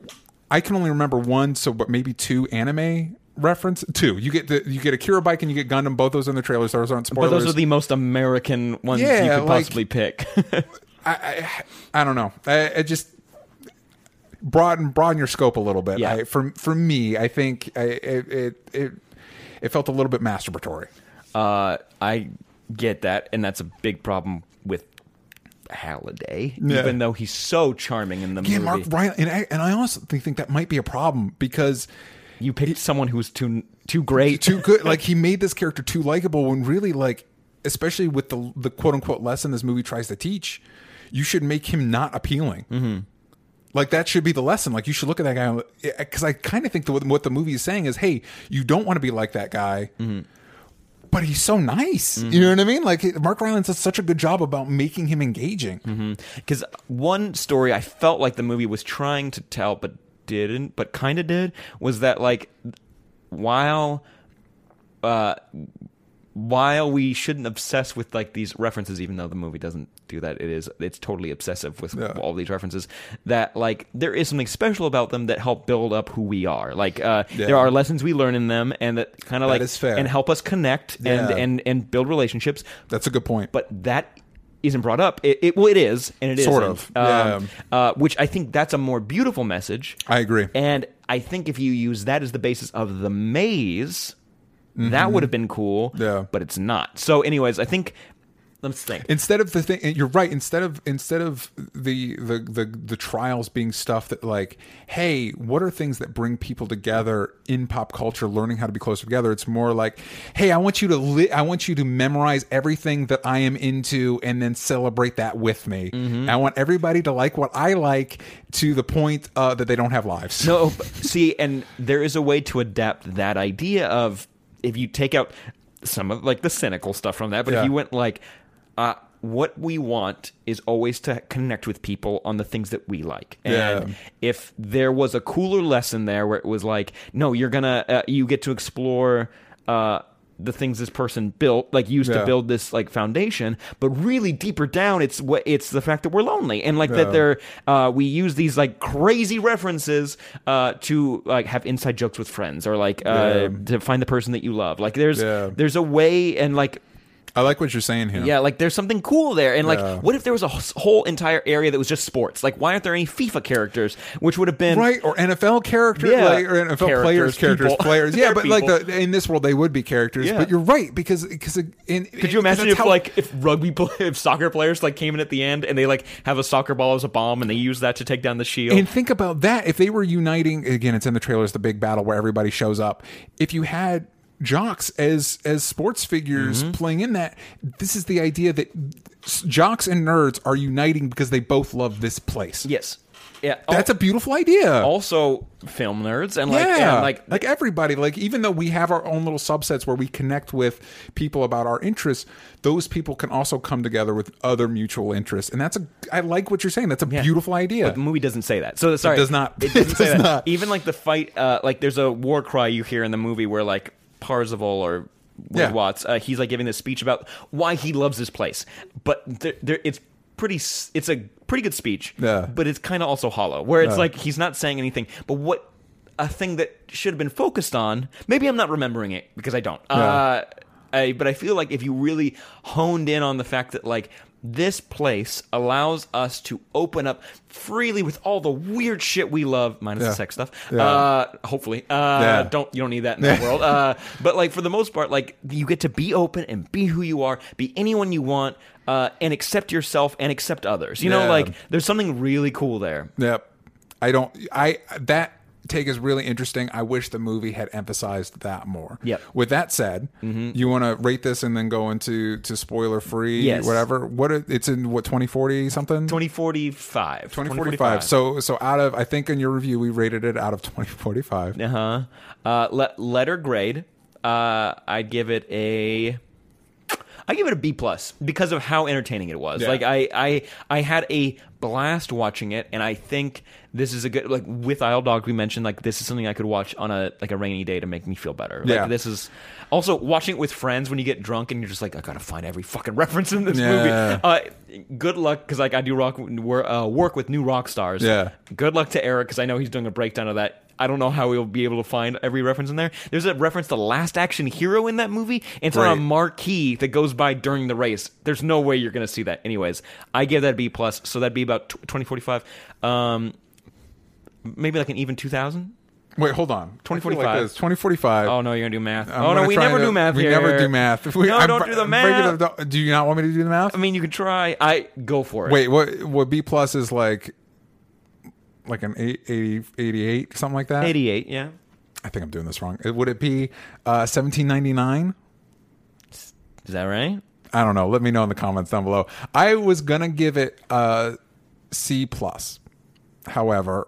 S3: I can only remember one, so but maybe two anime reference. Two. You get the you get Akira Bike and you get Gundam. Both those in the trailers. Those aren't spoilers.
S2: But those are the most American ones
S3: Yeah,
S2: you could
S3: like-
S2: possibly pick.
S3: I, I I don't know. I, I just broaden broaden your scope a little bit.
S2: Yeah.
S3: I, for for me, I think I, it, it it it felt a little bit masturbatory.
S2: uh, I get that, and that's a big problem with Halliday.
S3: Yeah.
S2: Even though he's so charming in the
S3: Yeah,
S2: movie,
S3: Mark Rylance, and I, and I honestly think that might be a problem because
S2: you picked someone who's too too great.
S3: too good. Like he made this character too likable when really like, especially with the the quote unquote lesson this movie tries to teach, you should make him not appealing. Mm-hmm. Like that should be the lesson. Like you should look at that guy because I kind of think that what the movie is saying is, hey, you don't want to be like that guy. Mm-hmm. But he's so nice. Mm-hmm. You know what I mean? Like Mark Rylance does such a good job about making him engaging. Mm-hmm.
S2: Because one story I felt like the movie was trying to tell, but didn't, but kind of did, was that like while uh, while we shouldn't obsess with like these references, even though the movie doesn't do that, it is it's totally obsessive with
S3: Yeah.
S2: all these references. That like there is something special about them that help build up who we are. Like uh,
S3: Yeah.
S2: there are lessons we learn in them, and that kind of like
S3: is fair.
S2: and help us connect and
S3: Yeah.
S2: and and build relationships
S3: That's a good point.
S2: but that isn't brought up. It, it well, it is, and it
S3: Sort
S2: isn't.
S3: of,
S2: Um, uh, which I think that's a more beautiful message.
S3: I agree.
S2: And I think if you use that as the basis of the maze, that would have been cool.
S3: Mm-hmm. Yeah.
S2: but it's not. So, anyways, I think let's think.
S3: instead of the thing you're right instead of instead of the, the the the trials being stuff that like hey what are things that bring people together in pop culture learning how to be closer together it's more like hey i want you to li- i want you to memorize everything that i am into and then celebrate that with me i want everybody to like what i like to the point uh, that they don't have lives
S2: No, see, and there is a way to adapt that idea of if you take out some of like the cynical stuff from that, but
S3: Yeah.
S2: if you went like, uh, what we want is always to connect with people on the things that we like. And
S3: Yeah.
S2: if there was a cooler lesson there where it was like, no, you're gonna, uh, you get to explore. Uh, the things this person built, like used
S3: Yeah.
S2: to build this like foundation, but really deeper down, it's what it's the fact that we're lonely and like
S3: Yeah.
S2: that they're uh, we use these like crazy references uh, to like have inside jokes with friends or like uh,
S3: Yeah.
S2: to find the person that you love. Like there's there's a way and like
S3: I like what you're saying here.
S2: Yeah, like there's something cool there. And like,
S3: Yeah.
S2: what if there was a whole entire area that was just sports? Like, why aren't there any FIFA characters? Which would have been
S3: Right, or NFL characters,
S2: Yeah.
S3: like, or NFL
S2: Characters,
S3: players, characters,
S2: people.
S3: players. Yeah,
S2: They're
S3: but like
S2: people.
S3: the, in this world, they would be characters.
S2: Yeah.
S3: But you're right because because uh, in,
S2: Could you imagine if like if rugby pl- if soccer players like came in at the end and they like have a soccer ball as a bomb and they use that to take down the shield?
S3: And think about that. If they were uniting again, it's in the trailers, the big battle where everybody shows up. If you had jocks as as sports figures
S2: Mm-hmm.
S3: playing in that, this is the idea that jocks and nerds are uniting because they both love this place.
S2: yes, yeah,
S3: That's a beautiful idea.
S2: also film nerds and like
S3: yeah,
S2: and like
S3: like everybody, like even though we have our own little subsets where we connect with people about our interests, those people can also come together with other mutual interests, and that's a. I like what you're saying. That's a
S2: Yeah.
S3: beautiful idea.
S2: But the movie doesn't say that. So sorry,
S3: does not.
S2: It doesn't
S3: It
S2: say
S3: does
S2: that.
S3: not.
S2: Even like the fight, uh, like there's a war cry you hear in the movie where like Parzival or
S3: Yeah.
S2: Watts, uh, he's like giving this speech about why he loves this place. But there, there, it's pretty. It's a pretty good speech.
S3: Yeah.
S2: But it's kind of also hollow, where it's
S3: Yeah.
S2: like he's not saying anything. But what a thing that should have been focused on. Maybe I'm not remembering it because I don't. Uh, I, but I feel like if you really honed in on the fact that like this place allows us to open up freely with all the weird shit we love, minus
S3: Yeah.
S2: the sex stuff.
S3: Yeah.
S2: Uh, hopefully, uh,
S3: Yeah.
S2: don't you don't need that in the world. Uh, but like for the most part, like you get to be open and be who you are, be anyone you want, uh, and accept yourself and accept others. You know, like there's something really cool there.
S3: Yep. I don't. I that take is really interesting. I wish the movie had emphasized that more.
S2: Yep. Mm-hmm.
S3: With that said, you want to rate this and then go into to spoiler free,
S2: Yes.
S3: whatever. What it- it's in what twenty forty something.
S2: 2045.
S3: 2045. So so out of I think in your review we rated it out of 2045.
S2: Uh-huh. Uh le- letter grade. Uh I'd give it a I give it a B plus because of how entertaining it was.
S3: Yeah.
S2: Like I, I I had a blast watching it, and I think this is a good like with Isle Dog we mentioned like this is something I could watch on a like a rainy day to make me feel better.
S3: Yeah.
S2: Like this is also watching it with friends when you get drunk and you're just like I gotta find every fucking reference in this
S3: Yeah.
S2: movie. Uh, good luck because like I do rock uh, work with New Rockstars.
S3: Yeah.
S2: Good luck to Eric because I know he's doing a breakdown of that. I don't know how we'll be able to find every reference in there. There's a reference to Last Action Hero in that movie. And it's on a marquee that goes by during the race. There's no way you're going to see that. Anyways, I give that a B plus. So that'd be about 2045. Um, maybe like an even 2000.
S3: Wait, hold on.
S2: 2045.
S3: Like 2045.
S2: Oh no, you're gonna do math.
S3: I'm
S2: oh no, we never
S3: to-
S2: do math.
S3: We
S2: here.
S3: never do math. If we,
S2: no,
S3: I'm
S2: don't do the math.
S3: Do you not want me to do the math?
S2: I mean, you could try. I go for it.
S3: Wait, what? What B plus is like? Like an eight- 80, 88, something like that.
S2: 88. Yeah.
S3: I think I'm doing this wrong. Uh, Would it be uh, 1799?
S2: Is that right?
S3: I don't know. Let me know in the comments down below. I was gonna give it a C plus. However,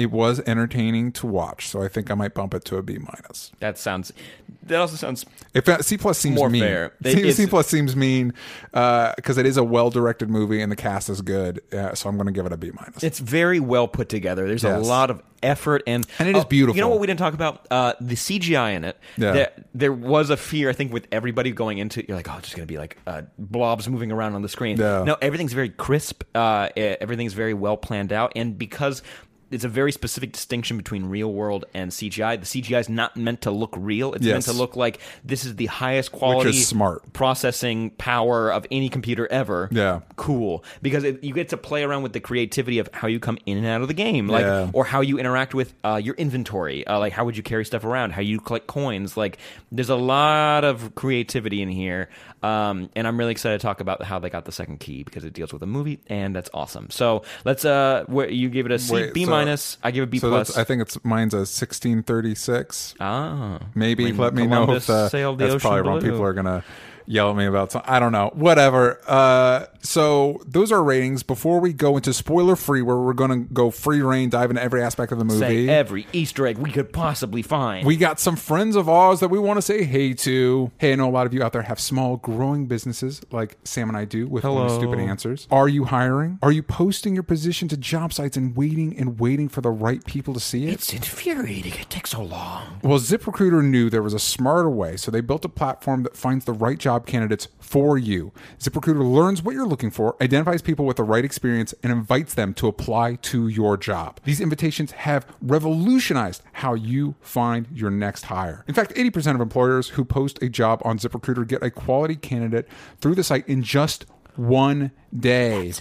S3: it was entertaining to watch, so I think I might bump it to a B minus.
S2: That sounds. That also sounds.
S3: If uh, C plus seems
S2: More
S3: mean,
S2: fair.
S3: C, C plus seems mean because it is a well directed movie and the cast is good. Uh, so I'm going to give it a B minus.
S2: It's very well put together. There's a lot of effort and
S3: And it is
S2: Oh, You know what we didn't talk about? Uh, the CGI in it.
S3: Yeah.
S2: There, there was a fear, I think, with everybody going into. it, You're like, oh, it's just going to be like uh, blobs moving around on the screen.
S3: Yeah.
S2: No, everything's very crisp. Uh, everything's very well planned out, and because. It's a very specific distinction between real world and CGI. The CGI is not meant to look real. It's meant to look like this is the highest quality
S3: smart.
S2: processing power of any computer ever.
S3: Yeah.
S2: Cool. Because it, you get to play around with the creativity of how you come in and out of the game. Like
S3: Yeah.
S2: or how you interact with uh, your inventory. Uh, like how would you carry stuff around? How you collect coins? Like there's a lot of creativity in here, um, and I'm really excited to talk about how they got the second key because it deals with a movie, and that's awesome. So let's uh, where, you give it a C,
S3: Wait,
S2: B
S3: so-
S2: minus. I give it B
S3: so
S2: plus.
S3: I think it's mine's a 1636.
S2: ah,
S3: Maybe let me know if the,
S2: sailed the
S3: that's
S2: ocean
S3: probably wrong. People are gonna yell at me about something. I don't know. Whatever. Uh, so those are ratings. Before we go into spoiler free, where we're gonna go free reign, dive into every aspect of the movie.
S2: say every Easter egg we could possibly find.
S3: We got some friends of ours that we want to say hey to. Hey, I know a lot of you out there have small, growing businesses like Sam and I do with
S2: Hello.
S3: stupid answers. Are you hiring? Are you posting your position to job sites and waiting and waiting for the right people to see it?
S2: it's infuriating. It takes so long.
S3: Well, ZipRecruiter knew there was a smarter way, so they built a platform that finds the right job job candidates for you. ZipRecruiter learns what you're looking for, identifies people with the right experience, and invites them to apply to your job. These invitations have revolutionized how you find your next hire. In fact, 80% of employers who post a job on ZipRecruiter get a quality candidate through the site in just one day.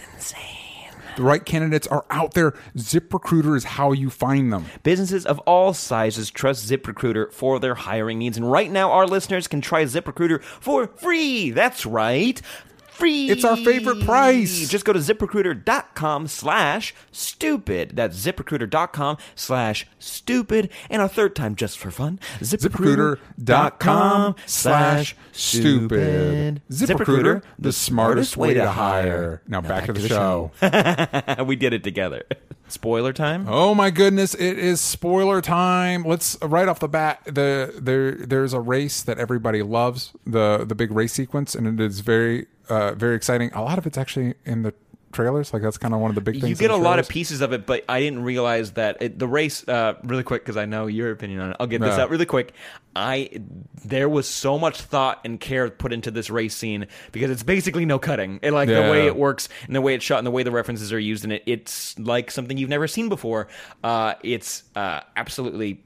S3: The right candidates are out there. ZipRecruiter is how you find them.
S2: Businesses of all sizes trust ZipRecruiter for their hiring needs. And right now, our listeners can try ZipRecruiter for free. That's right. Free.
S3: It's our favorite price.
S2: Just go to ziprecruiter.com slash stupid. That's ziprecruiter.com slash stupid. And a third time, just for fun,
S3: ZipRecruiter.com slash stupid. ZipRecruiter, the smartest way to hire. Now back to the show.
S2: we did it together. Spoiler time?
S3: Oh my goodness! It is spoiler time. Let's right off the bat. The there there's a race that everybody loves the the big race sequence, and it is very uh, very exciting. A lot of it's actually in the trailers. Like that's kind of one of the big things.
S2: You get a lot of pieces of it, but I didn't realize that it, the race. Uh, really quick, because I know your opinion on it. I'll get this
S3: Yeah.
S2: out really quick. I there was so much thought and care put into this race scene because it's basically no cutting. And like the way it works and the way it's shot and the way the references are used in it, it's like something you've never seen before. Uh, it's uh, absolutely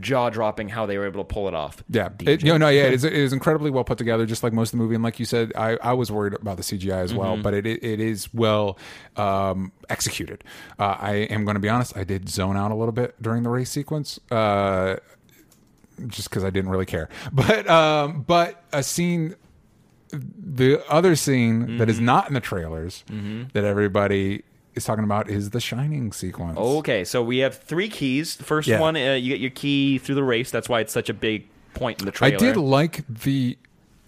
S2: jaw dropping how they were able to pull it off.
S3: Yeah, it, no, no, yeah, it is, it is incredibly well put together, just like most of the movie. And like you said, I, I was worried about the CGI as
S2: Mm-hmm.
S3: well, but it it is well um, executed. Uh, I am going to be honest, I did zone out a little bit during the race sequence. Uh, just because I didn't really care, but um, but a scene, the other scene that
S2: Mm-hmm.
S3: is not in the trailers that everybody is talking about is the Shining sequence.
S2: Okay, so we have three keys. The first
S3: Yeah.
S2: one, uh, you get your key through the race. That's why it's such a big point in the trailer.
S3: I
S2: trailer.
S3: did like the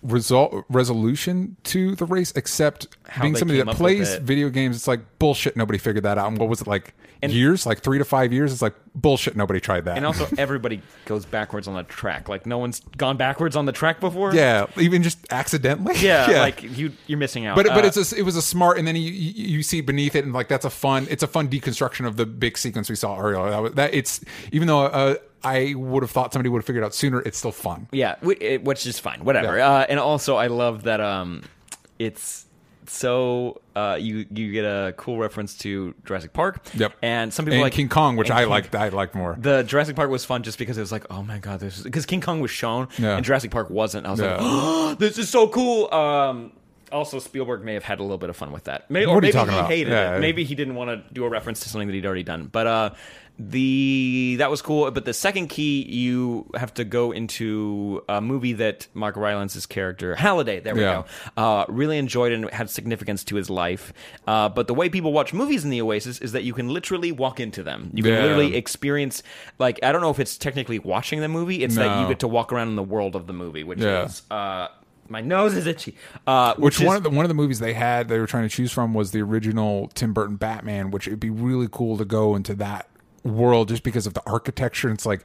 S3: result resolution to the race, except
S2: How
S3: being
S2: they
S3: somebody
S2: came
S3: that
S2: up with
S3: plays
S2: it.
S3: video games, it's like bullshit. Nobody figured that out. And what was it like? Years, like three to five years. It's like bullshit. Nobody tried that.
S2: And also, everybody goes backwards on the track. Like no one's gone backwards on the track before.
S3: yeah, even just accidentally.
S2: yeah. Like you, you're missing out.
S3: But but
S2: Uh,
S3: it's a, it was a smart, and then you, you see beneath it, and like that's a fun. It's a fun deconstruction of the big sequence we saw earlier. That, was, that it's even though uh, I would have thought somebody would have figured out sooner. It's still fun.
S2: Yeah, which is fine, whatever.
S3: Yeah.
S2: Uh, and also, I love that um, it's so uh, you you get a cool reference to Jurassic Park.
S3: Yep.
S2: And some people
S3: And
S2: like
S3: King Kong, which I
S2: King-
S3: liked. I liked more.
S2: The Jurassic Park was fun just because it was like, oh my god, this because King Kong was shown
S3: Yeah.
S2: and Jurassic Park wasn't. I was like, oh, this is so cool. Um, also, Spielberg may have had a little bit of fun with that. Maybe, or
S3: What are you
S2: maybe he
S3: about?
S2: hated
S3: Yeah.
S2: it. Maybe he didn't want to do a reference to something that he'd already done. But uh, the that was cool. But the second key, you have to go into a movie that Mark Rylance's character Halliday. There we
S3: Yeah.
S2: go. Uh, really enjoyed and had significance to his life. Uh, but the way people watch movies in the Oasis is that you can literally walk into them. You can
S3: Yeah.
S2: literally experience. Like I don't know if it's technically watching the movie. It's that you get to walk around in the world of the movie, which
S3: Yeah.
S2: is. Uh, my nose is itchy. Uh,
S3: Which,
S2: is,
S3: one of the one of the movies they had they were trying to choose from was the original Tim Burton Batman, which it'd be really cool to go into that world just because of the architecture. It's like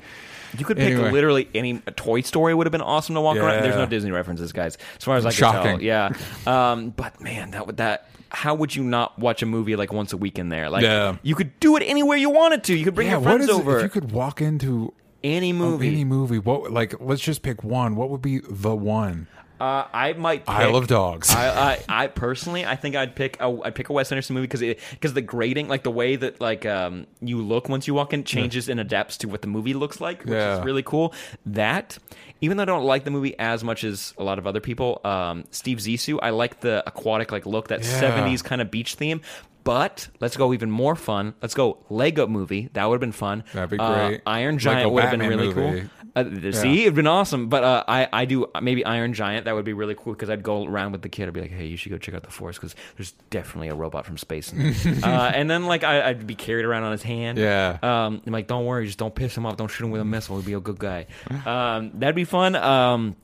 S2: You could pick
S3: Anyway.
S2: literally any a Toy Story would have been awesome to walk around. There's no Disney references, guys, as far as I can
S3: Shocking.
S2: tell. Yeah, um, but man, that would that. How would you not watch a movie like once a week in there? Like,
S3: Yeah.
S2: you could do it anywhere you wanted to. You could bring
S3: yeah,
S2: your friends
S3: it-
S2: over.
S3: if you could walk into
S2: any movie.
S3: any movie? What like let's just pick one. What would be the one?
S2: Uh, I might. Pick,
S3: Isle of Dogs.
S2: I, I, I personally, I think I'd pick. A, I'd pick a Wes Anderson movie because because the grading, like the way that like um you look once you walk in, changes and adapts to what the movie looks like, which
S3: Yeah.
S2: is really cool. That even though I don't like the movie as much as a lot of other people, um, Steve Zissou, I like the aquatic like look, that
S3: Yeah.
S2: '70s kind of beach theme. But let's go even more fun. Let's go Lego movie. That would have been fun.
S3: That'd be
S2: Uh,
S3: great.
S2: Iron
S3: Lego
S2: Giant would have been
S3: Batman
S2: really
S3: movie.
S2: cool. Uh, see, it'd been awesome. But uh, I, I do maybe Iron Giant. That would be really cool because I'd go around with the kid. I'd be like, hey, you should go check out the forest because there's definitely a robot from space. In there. uh, and then like I, I'd be carried around on his hand.
S3: Yeah.
S2: Um, I'm like, don't worry, just don't piss him off. Don't shoot him with a missile. He'll be a good guy. Um, that'd be fun. Um,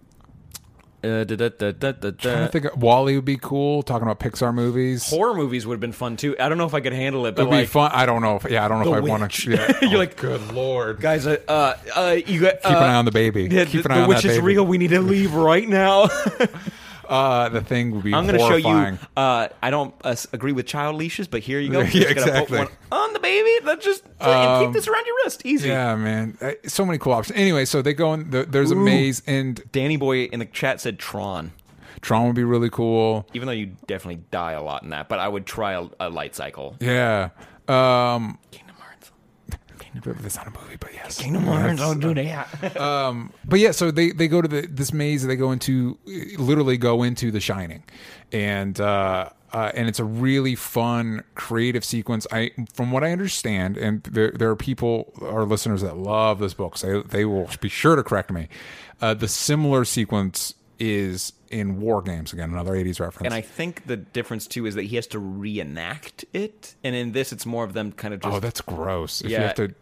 S2: uh, da, da, da, da, da,
S3: I
S2: da.
S3: think WALL-E would be cool. Talking about Pixar movies.
S2: Horror movies would have been fun too. I don't know if I could handle it,
S3: It
S2: but
S3: would be fun. I don't know if yeah, I don't know if I want to. Yeah.
S2: You're
S3: Oh,
S2: like,
S3: good lord.
S2: guys, uh, uh, uh, you got
S3: Keep an eye on the baby.
S2: Yeah,
S3: Keep
S2: the,
S3: eye
S2: the
S3: on
S2: witch
S3: that
S2: is
S3: baby.
S2: Is real. We need to leave right now.
S3: Uh, the thing would be.
S2: I'm going to show you. Uh, I don't uh, agree with child leashes, but here you go.
S3: Yeah,
S2: Just
S3: exactly.
S2: Put one on the baby. That just and keep this around your wrist. Easy.
S3: Yeah, man. So many cool options. Anyway, so they go in. The, there's a maze, and
S2: Danny Boy in the chat said Tron.
S3: Tron would be really cool.
S2: Even though you definitely die a lot in that, but I would try a, a light cycle.
S3: Yeah. Um. That's not a movie, but yes.
S2: Kingdom Hearts. Oh, do that.
S3: Um, but yeah, so they they go to the this maze. They go into literally go into The Shining, and uh, uh, and it's a really fun creative sequence. I from what I understand, and there there are people, our listeners that love this book. So they they will be sure to correct me. Uh, the similar sequence is in War Games again, another '80s reference.
S2: And I think the difference too is that he has to reenact it, and in this, it's more of them kind of just.
S3: oh, that's gross. If you have to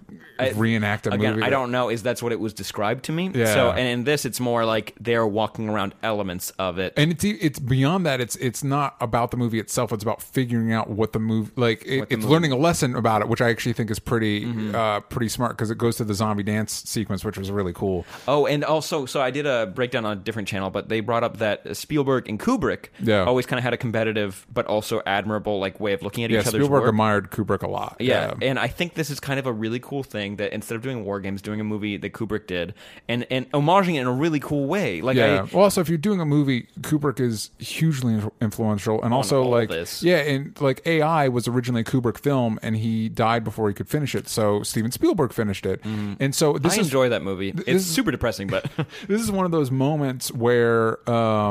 S3: reenact a
S2: Again,
S3: movie,
S2: I don't know. Is that's what it was described to me?
S3: Yeah.
S2: So, and in this, it's more like they're walking around elements of it.
S3: and it's it's beyond that. It's it's not about the movie itself. It's about figuring out what the movie like. It, it's
S2: movie-
S3: learning a lesson about it, which I actually think is pretty
S2: Mm-hmm.
S3: uh, pretty smart because it goes to the zombie dance sequence, which was really cool.
S2: Oh, and also, so I did a breakdown on a different channel, but they brought up that Spielberg and Kubrick
S3: Yeah.
S2: always kind of had a competitive but also admirable like way of looking at
S3: Yeah,
S2: each other's
S3: Spielberg
S2: work.
S3: admired Kubrick a lot.
S2: Yeah, and I think this is kind of a really cool thing that instead of doing war games, doing a movie that Kubrick did, and and homaging it in a really cool way. Like,
S3: yeah.
S2: I,
S3: well, also, if you're doing a movie, Kubrick is hugely influential, and also like
S2: this.
S3: yeah, and like AI was originally a Kubrick film, and he died before he could finish it. So Steven Spielberg finished it, and so this.
S2: I
S3: is
S2: enjoy that movie. It's super depressing, but
S3: this is one of those moments where um,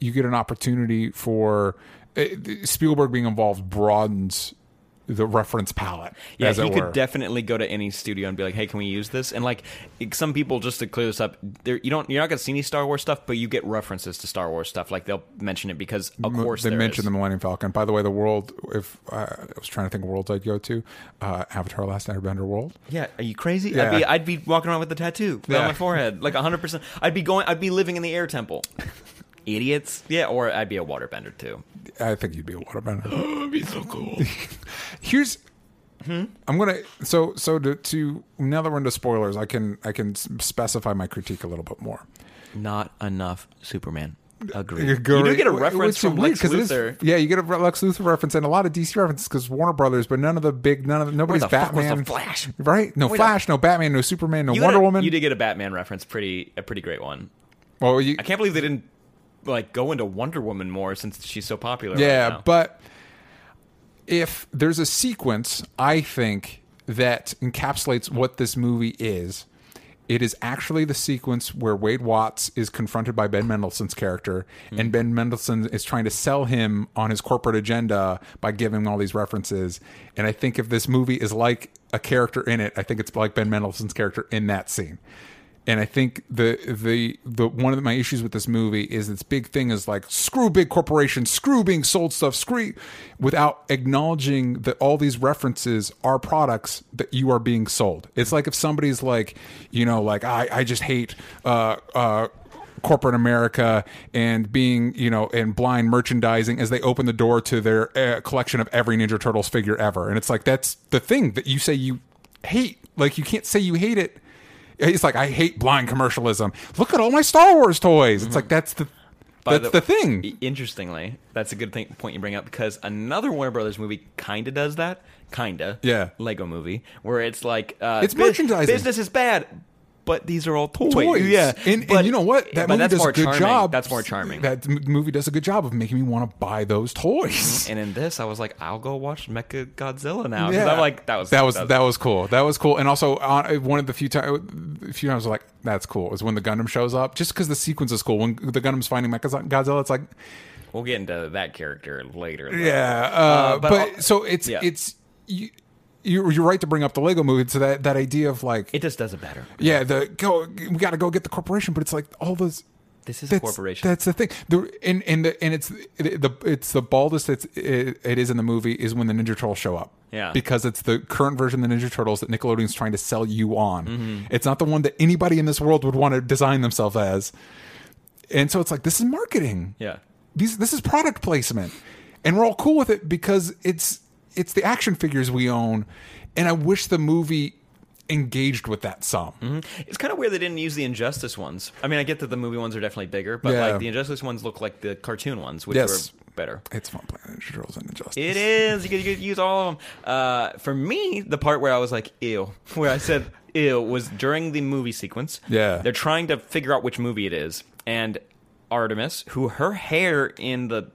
S3: you get an opportunity for uh, Spielberg being involved broadens the reference palette.
S2: yeah, he could definitely go to any studio and be like, "Hey, can we use this?" And like some people, just to clear this up, there you don't you're not gonna see any Star Wars stuff, but you get references to Star Wars stuff. Like they'll mention it because of course
S3: they
S2: is.
S3: the Millennium Falcon. By the way, the world. If uh, I was trying to think of worlds I'd go to, uh, Avatar: Last Airbender world.
S2: Yeah, are you crazy?
S3: Yeah.
S2: I'd be I'd be walking around with the tattoo
S3: Yeah.
S2: on my forehead, like hundred percent. I'd be going. I'd be living in the air temple. Idiots. Yeah, or I'd be a waterbender too.
S3: I think you'd be a waterbender.
S2: That'd be so cool.
S3: Here's.
S2: Hmm?
S3: I'm gonna so so to, to now that we're into spoilers, I can I can specify my critique a little bit more.
S2: Not enough Superman. Agreed.
S3: You
S2: You do get a reference from
S3: weird,
S2: Lex
S3: 'cause it is-
S2: Luthor.
S3: yeah, you get a Lex Luthor reference and a lot of DC references because Warner Brothers, but none of the big, none of the, nobody's
S2: the fuck was
S3: Batman.
S2: the Flash?
S3: Right? No
S2: Wait,
S3: Flash, no Batman, no Superman, no
S2: You
S3: Wonder
S2: a-
S3: Woman.
S2: You did get a Batman reference, pretty a pretty great one.
S3: well, you,
S2: I can't believe they didn't like go into Wonder Woman more since she's so popular.
S3: yeah,
S2: right now.
S3: but if there's a sequence, I think that encapsulates what this movie is. It is actually the sequence where Wade Watts is confronted by Ben Mendelsohn's character,
S2: Hmm.
S3: and Ben Mendelsohn is trying to sell him on his corporate agenda by giving him all these references. And I think if this movie is like a character in it, I think it's like Ben Mendelsohn's character in that scene. And I think the the the one of my issues with this movie is its big thing is like screw big corporations, screw being sold stuff, screw without acknowledging that all these references are products that you are being sold. It's like if somebody's like, you know, like I I just hate uh uh corporate America and being, you know, and blind merchandising as they open the door to their uh, collection of every Ninja Turtles figure ever. And it's like that's the thing that you say you hate. Like you can't say you hate it. He's like, I hate blind commercialism. Look at all my Star Wars toys. It's like that's the
S2: By
S3: that's the, thing.
S2: Interestingly, that's a good thing, point you bring up because another Warner Brothers movie kind of does that. Kinda.
S3: Yeah.
S2: Lego movie where it's like uh,
S3: It's merchandising.
S2: Business is bad, but these are all toys.
S3: Toys.
S2: Yeah.
S3: and,
S2: but,
S3: and you know what? That movie
S2: that's
S3: does
S2: more
S3: a good
S2: charming.
S3: job.
S2: That's more charming.
S3: That movie does a good job of making me want to buy those toys.
S2: and in this, I was like, I'll go watch Mecha Godzilla now. 'Cause I'm like, that was
S3: that was that was cool. That was cool. And also, uh, one of the few times, a few times, I was like, "That's cool." Is when the Gundam shows up, just because the sequence is cool. When the Gundam's finding Mecha Godzilla, it's like,
S2: We'll get into that character later. though.
S3: yeah. Uh,
S2: but
S3: but so it's
S2: yeah.
S3: it's you, you're, you're right to bring up the Lego movie. So that that idea of like,
S2: it just does it better.
S3: yeah, the go we got to go get the corporation, but it's like all those.
S2: This is a corporation.
S3: That's the thing. The and and the and it's it, the it's the baldest it's it, it is in the movie is when the Ninja Turtles show up.
S2: Yeah.
S3: because it's the current version of the Ninja Turtles that Nickelodeon's trying to sell you on.
S2: Mm-hmm.
S3: It's not the one that anybody in this world would want to design themselves as. And so it's like this is marketing.
S2: yeah.
S3: These this is product placement, and we're all cool with it because it's it's the action figures we own, and I wish the movie engaged with that some.
S2: It's kind of weird they didn't use the Injustice ones. I mean, I get that the movie ones are definitely bigger, but
S3: Yeah.
S2: like the Injustice ones look like the cartoon ones, which
S3: Yes.
S2: were better.
S3: It's fun playing Ninja Turtles and Injustice.
S2: It is. You could, you could use all of them. Uh, for me, the part where I was like, ew, where I said ew was during the movie sequence.
S3: Yeah.
S2: They're trying to figure out which movie it is. And Artemis, who her hair in the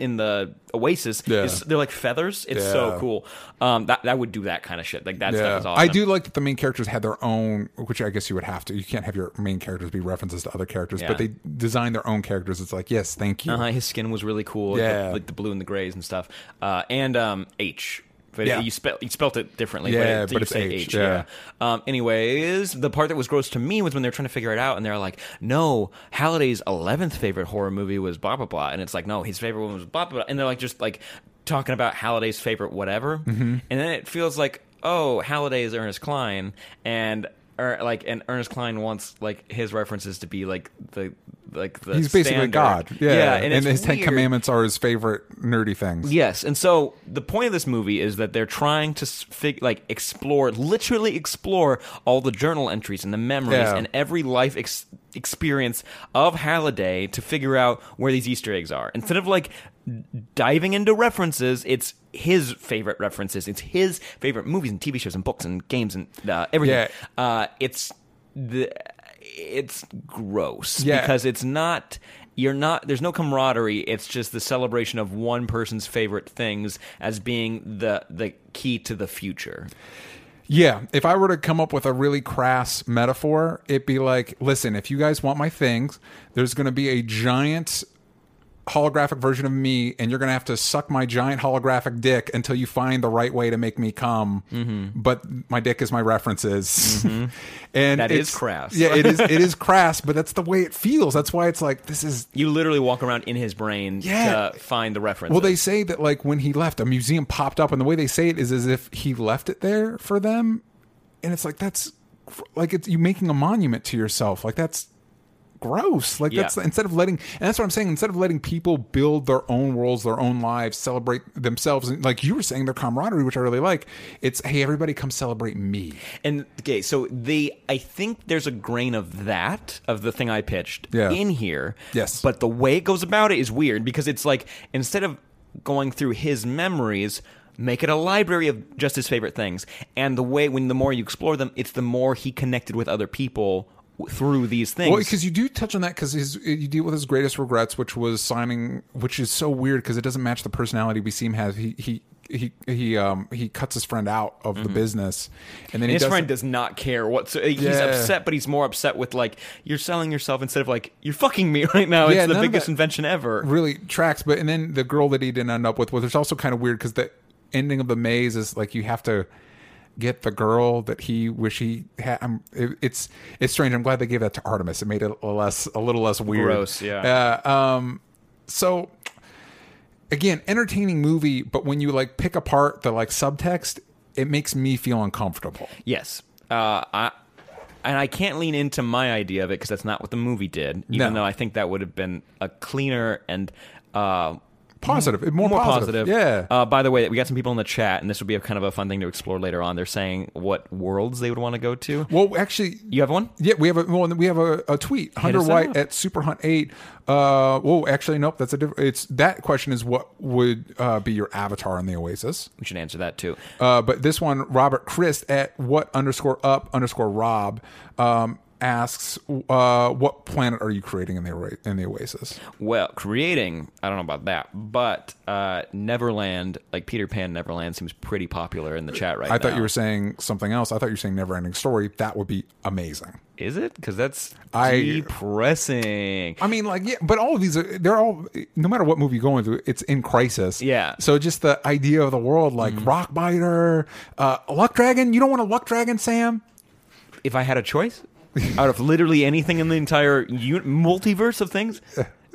S2: in the Oasis
S3: Yeah.
S2: is they're like feathers. It's so cool. Um, that that would do that kind of shit. Like that
S3: Yeah,
S2: stuff is awesome.
S3: I do like that the main characters had their own, which I guess you would have to. You can't have your main characters be references to other characters,
S2: Yeah.
S3: but they designed their own characters. It's like, yes, thank you.
S2: Uh-huh, his skin was really cool. like the-
S3: Yeah.
S2: like the blue and the grays and stuff. Uh, and um, H. But
S3: Yeah.
S2: you spell you spelt it differently.
S3: Yeah,
S2: but, it,
S3: but it's
S2: say
S3: H,
S2: H.
S3: yeah.
S2: Um, anyways, the part that was gross to me was when they were trying to figure it out, and they're like, "No, Halliday's eleventh favorite horror movie was blah blah blah," and it's like, "No, his favorite one was blah blah," blah. and they're like just like talking about Halliday's favorite whatever,
S3: Mm-hmm.
S2: and then it feels like, oh, Halliday is Ernest Cline, and. Or like and Ernest Cline wants like his references to be like the like the
S3: He's basically
S2: standard.
S3: God. Yeah,
S2: and,
S3: and,
S2: it's
S3: his Ten. Commandments are his favorite nerdy things.
S2: Yes, and so the point of this movie is that they're trying to fig- like explore, literally explore all the journal entries and the memories
S3: Yeah.
S2: and every life ex- experience of Halliday to figure out where these Easter eggs are. Instead of like diving into references, it's his favorite references. It's his favorite movies and TV shows and books and games and uh, everything.
S3: Yeah.
S2: Uh, it's the it's gross
S3: Yeah.
S2: because it's not you're not there's no camaraderie it's just the celebration of one person's favorite things as being the the key to the future
S3: Yeah, if I were to come up with a really crass metaphor, it'd be like, listen, if you guys want my things, there's going to be a giant holographic version of me, and you're going to have to suck my giant holographic dick until you find the right way to make me come.
S2: Mm-hmm.
S3: But my dick is my references, and
S2: That is crass.
S3: Yeah, it is. It is crass, but that's the way it feels. That's why it's like this is
S2: you literally walk around in his brain
S3: Yeah.
S2: to find the reference.
S3: Well, they say that like when he left, a museum popped up, and the way they say it is as if he left it there for them, and it's like that's like it's you making a monument to yourself. Like that's gross. Like
S2: Yeah.
S3: that's instead of letting, and that's what I'm saying. Instead of letting people build their own worlds, their own lives, celebrate themselves, and like you were saying, their camaraderie, which I really like. It's hey, everybody, come celebrate me.
S2: And okay, so the I think there's a grain of that of the thing I pitched
S3: Yeah.
S2: in here.
S3: Yes.
S2: But the way it goes about it is weird because it's like instead of going through his memories, make it a library of just his favorite things. And the way when the more you explore them, it's the more he connected with other people through these things.
S3: Well, because you do touch on that because you deal with his greatest regrets, which was signing, which is so weird because it doesn't match the personality we see him have. He he he he um he cuts his friend out of the business, and then
S2: and
S3: he
S2: his
S3: does
S2: friend does not care what. So he's
S3: Yeah.
S2: upset, but he's more upset with like you're selling yourself instead of like you're fucking me right now.
S3: Yeah,
S2: it's the biggest invention ever.
S3: really tracks. But and then the girl that he didn't end up with, there's also kind of weird because the ending of the maze is like you have to get the girl that he wish he had. It, it's it's strange. I'm glad they gave that to Artemis. It made it a less a little less weird.
S2: Gross, yeah.
S3: Uh, um. So again, entertaining movie, but when you like pick apart the like subtext, it makes me feel uncomfortable.
S2: Yes. Uh, I and I can't lean into my idea of it because that's not what the movie did. Even
S3: No.
S2: though I think that would have been a cleaner and uh,
S3: Positive, more,
S2: more
S3: positive.
S2: positive.
S3: Yeah.
S2: Uh, by the way, we got some people in the chat, and this would be a kind of a fun thing to explore later on. They're saying what worlds they would want to go to.
S3: well, actually,
S2: You have one?
S3: Yeah, we have a well, we have a, a tweet. Hunter White
S2: up.
S3: at Superhunt Eight. Uh, whoa, actually, nope. That's a different. It's that question is what would uh, be your avatar in the Oasis.
S2: We should answer that too.
S3: Uh, but this one, Robert Christ at what underscore up underscore Rob um, asks, uh, what planet are you creating in the in the Oasis?
S2: Well, creating, I don't know about that, but uh, Neverland, like Peter Pan Neverland, seems pretty popular in the chat right
S3: I
S2: now.
S3: I thought you were saying something else. I thought you were saying Never Ending Story. That would be amazing.
S2: Is it? Because that's
S3: I-
S2: depressing.
S3: I mean, like, yeah, but all of these are, they're all, no matter what movie you're going through, it's in crisis.
S2: Yeah.
S3: So just the idea of the world, like Rockbiter, uh, Luck Dragon. You don't want a Luck Dragon, Sam?
S2: if I had a choice out of literally anything in the entire multiverse of things,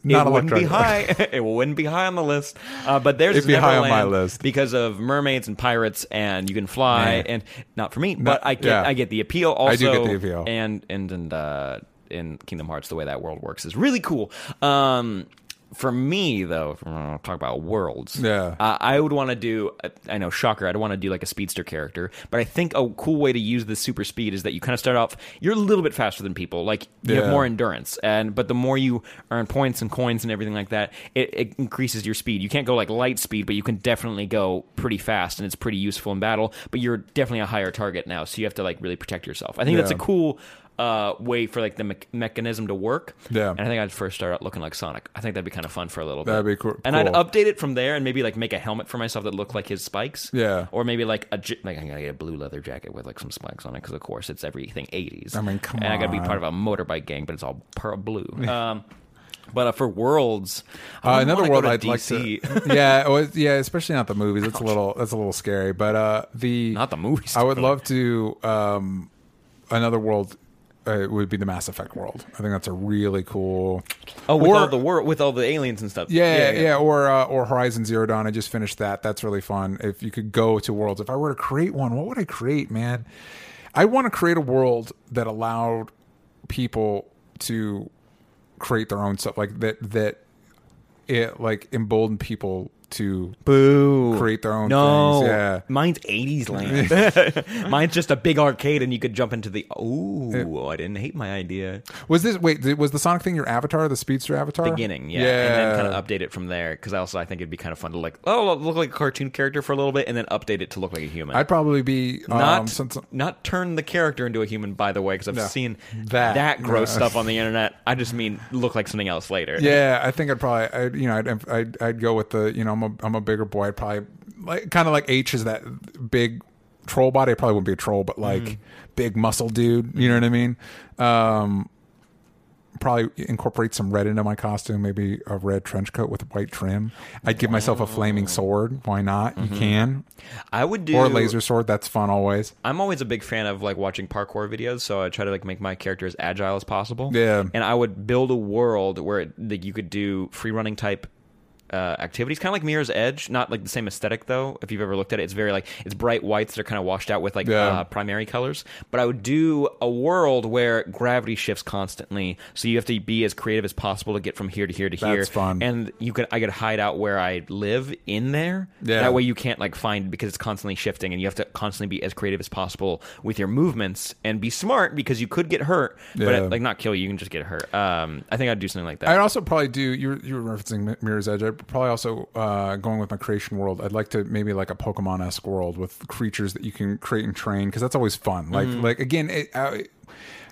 S3: Not
S2: it wouldn't be high. It wouldn't be high on the list. Uh, but there's
S3: It'd be high on my list.
S2: because of mermaids and pirates, and you can fly,
S3: Yeah.
S2: and not for me, but I get
S3: yeah.
S2: I get the appeal. Also,
S3: I do get the appeal.
S2: and and and uh, in Kingdom Hearts, the way that world works is really cool. Um, for me, though, if we're gonna talk about worlds,
S3: Yeah.
S2: uh, I would want to do. I know, shocker. I don't want to do like a speedster character, but I think a cool way to use the super speed is that you kind of start off. You're a little bit faster than people. Like you have more endurance, and but the more you earn points and coins and everything like that, it, it increases your speed. You can't go like light speed, but you can definitely go pretty fast, and it's pretty useful in battle. But you're definitely a higher target now, so you have to like really protect yourself. I think that's a cool uh, way for like the me- mechanism to work.
S3: Yeah.
S2: and I think I'd first start out looking like Sonic. I think that'd be kind of fun for a little bit.
S3: That'd be cool-
S2: And I'd
S3: cool.
S2: update it from there, and maybe like make a helmet for myself that looked like his spikes.
S3: Yeah.
S2: or maybe like a j- like I gotta get a blue leather jacket with like some spikes on it because of course it's everything eighties.
S3: I mean, come
S2: and I gotta be part of a motorbike gang, but it's all pearl blue. um, but uh, for worlds, I
S3: Uh, another world I'd like
S2: DC.
S3: to, yeah, was- yeah, especially not the movies. That's a little, that's a little scary. But uh, the
S2: Not the movies,
S3: I would love to. Um, another world uh, would be the Mass Effect world. I think that's a really cool.
S2: Oh, with
S3: Or-
S2: all the world, with all the aliens and stuff.
S3: Yeah, yeah, or uh, or Horizon Zero Dawn. I just finished that. That's really fun. If you could go to worlds, if I were to create one, what would I create, man? I want to create a world that allowed people to create their own stuff, like that. That it like emboldened people to
S2: Boo.
S3: create their own
S2: no.
S3: things. Yeah.
S2: Mine's 80s land. Mine's just a big arcade and you could jump into the. Oh, I didn't hate my idea.
S3: Was this wait? Was the Sonic thing your avatar, the Speedster avatar?
S2: Beginning, yeah.
S3: yeah.
S2: And then kind of update it from there because I also I think it'd be kind of fun to like, oh, look like a cartoon character for a little bit and then update it to look like a human.
S3: I'd probably be um,
S2: not,
S3: since
S2: not turn the character into a human, by the way, because I've
S3: No.
S2: seen
S3: That.
S2: that, gross
S3: Yeah.
S2: stuff on the internet. I just mean look like something else later.
S3: Yeah, I think I'd probably, I'd, you know, I'd, I'd, I'd go with the, you know, I'm a, I'm a bigger boy. I'd probably like kind of like H is that big troll body. I probably wouldn't be a troll, but like
S2: Mm.
S3: big muscle dude. You know what I mean? Um, probably incorporate some red into my costume. Maybe a red trench coat with white trim. I'd give myself a flaming sword. Why not?
S2: Mm-hmm.
S3: You can
S2: I would do
S3: or a laser sword. That's fun always.
S2: I'm always a big fan of like watching parkour videos, so I try to like make my character as agile as possible.
S3: Yeah.
S2: and I would build a world where it, like, you could do free running type uh, activities, kind of like Mirror's Edge. Not like the same aesthetic though. If you've ever looked at it, it's very like it's bright whites that are kind of washed out with like
S3: Yeah.
S2: uh, primary colors. But I would do a world where gravity shifts constantly, so you have to be as creative as possible to get from here to here to here.
S3: That's fun.
S2: And you could I could hide out where I live in there.
S3: Yeah.
S2: That way you can't like find because it's constantly shifting and you have to constantly be as creative as possible with your movements and be smart because you could get hurt
S3: Yeah.
S2: but like not kill you you can just get hurt um i think i'd do something like that
S3: I'd also probably do. You were, you were referencing Mirror's Edge. I'd probably also uh, going with my creation world. I'd like to maybe like a Pokemon esque world with creatures that you can create and train because that's always fun. Like
S2: Mm-hmm.
S3: like again, it, I,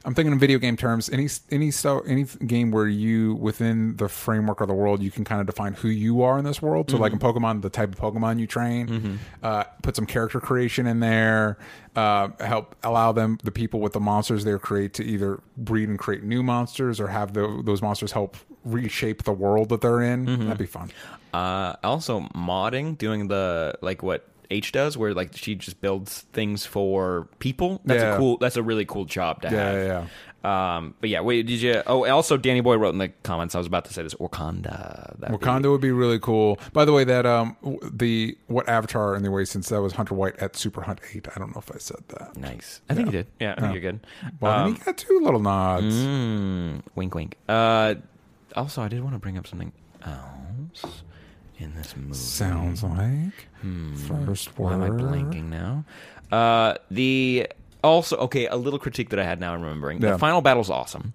S3: I'm thinking in video game terms. Any any so any game where you within the framework of the world, you can kind of define who you are in this world. So like in
S2: Mm-hmm.
S3: Pokemon, the type of Pokemon you train, uh, put some character creation in there. Uh, help allow them the people with the monsters they create to either breed and create new monsters or have the, those monsters help reshape the world that they're in.
S2: Mm-hmm.
S3: That'd be fun.
S2: uh also modding doing the like what H does, where like she just builds things for people. That's
S3: Yeah.
S2: a cool. That's a really cool job to have.
S3: Yeah,
S2: have.
S3: yeah,
S2: Um, but yeah, wait, did you? Oh, also, Danny Boy wrote in the comments. I was about to say this. Wakanda. That'd be-
S3: Wakanda would be really cool. By the way, that um the what Avatar in the way since that was Hunter White at Super Hunt Eight. I don't know if I said that.
S2: Nice. I think you did. Yeah, I think you're good.
S3: Well,
S2: Um,
S3: he got two little nods.
S2: Mm, wink, wink. Uh, also, I did want to bring up something else in this movie.
S3: Sounds like first
S2: Hmm. Why am I blanking now? Uh, the also okay, a little critique that I had now I'm remembering.
S3: Yeah.
S2: The final battle's awesome.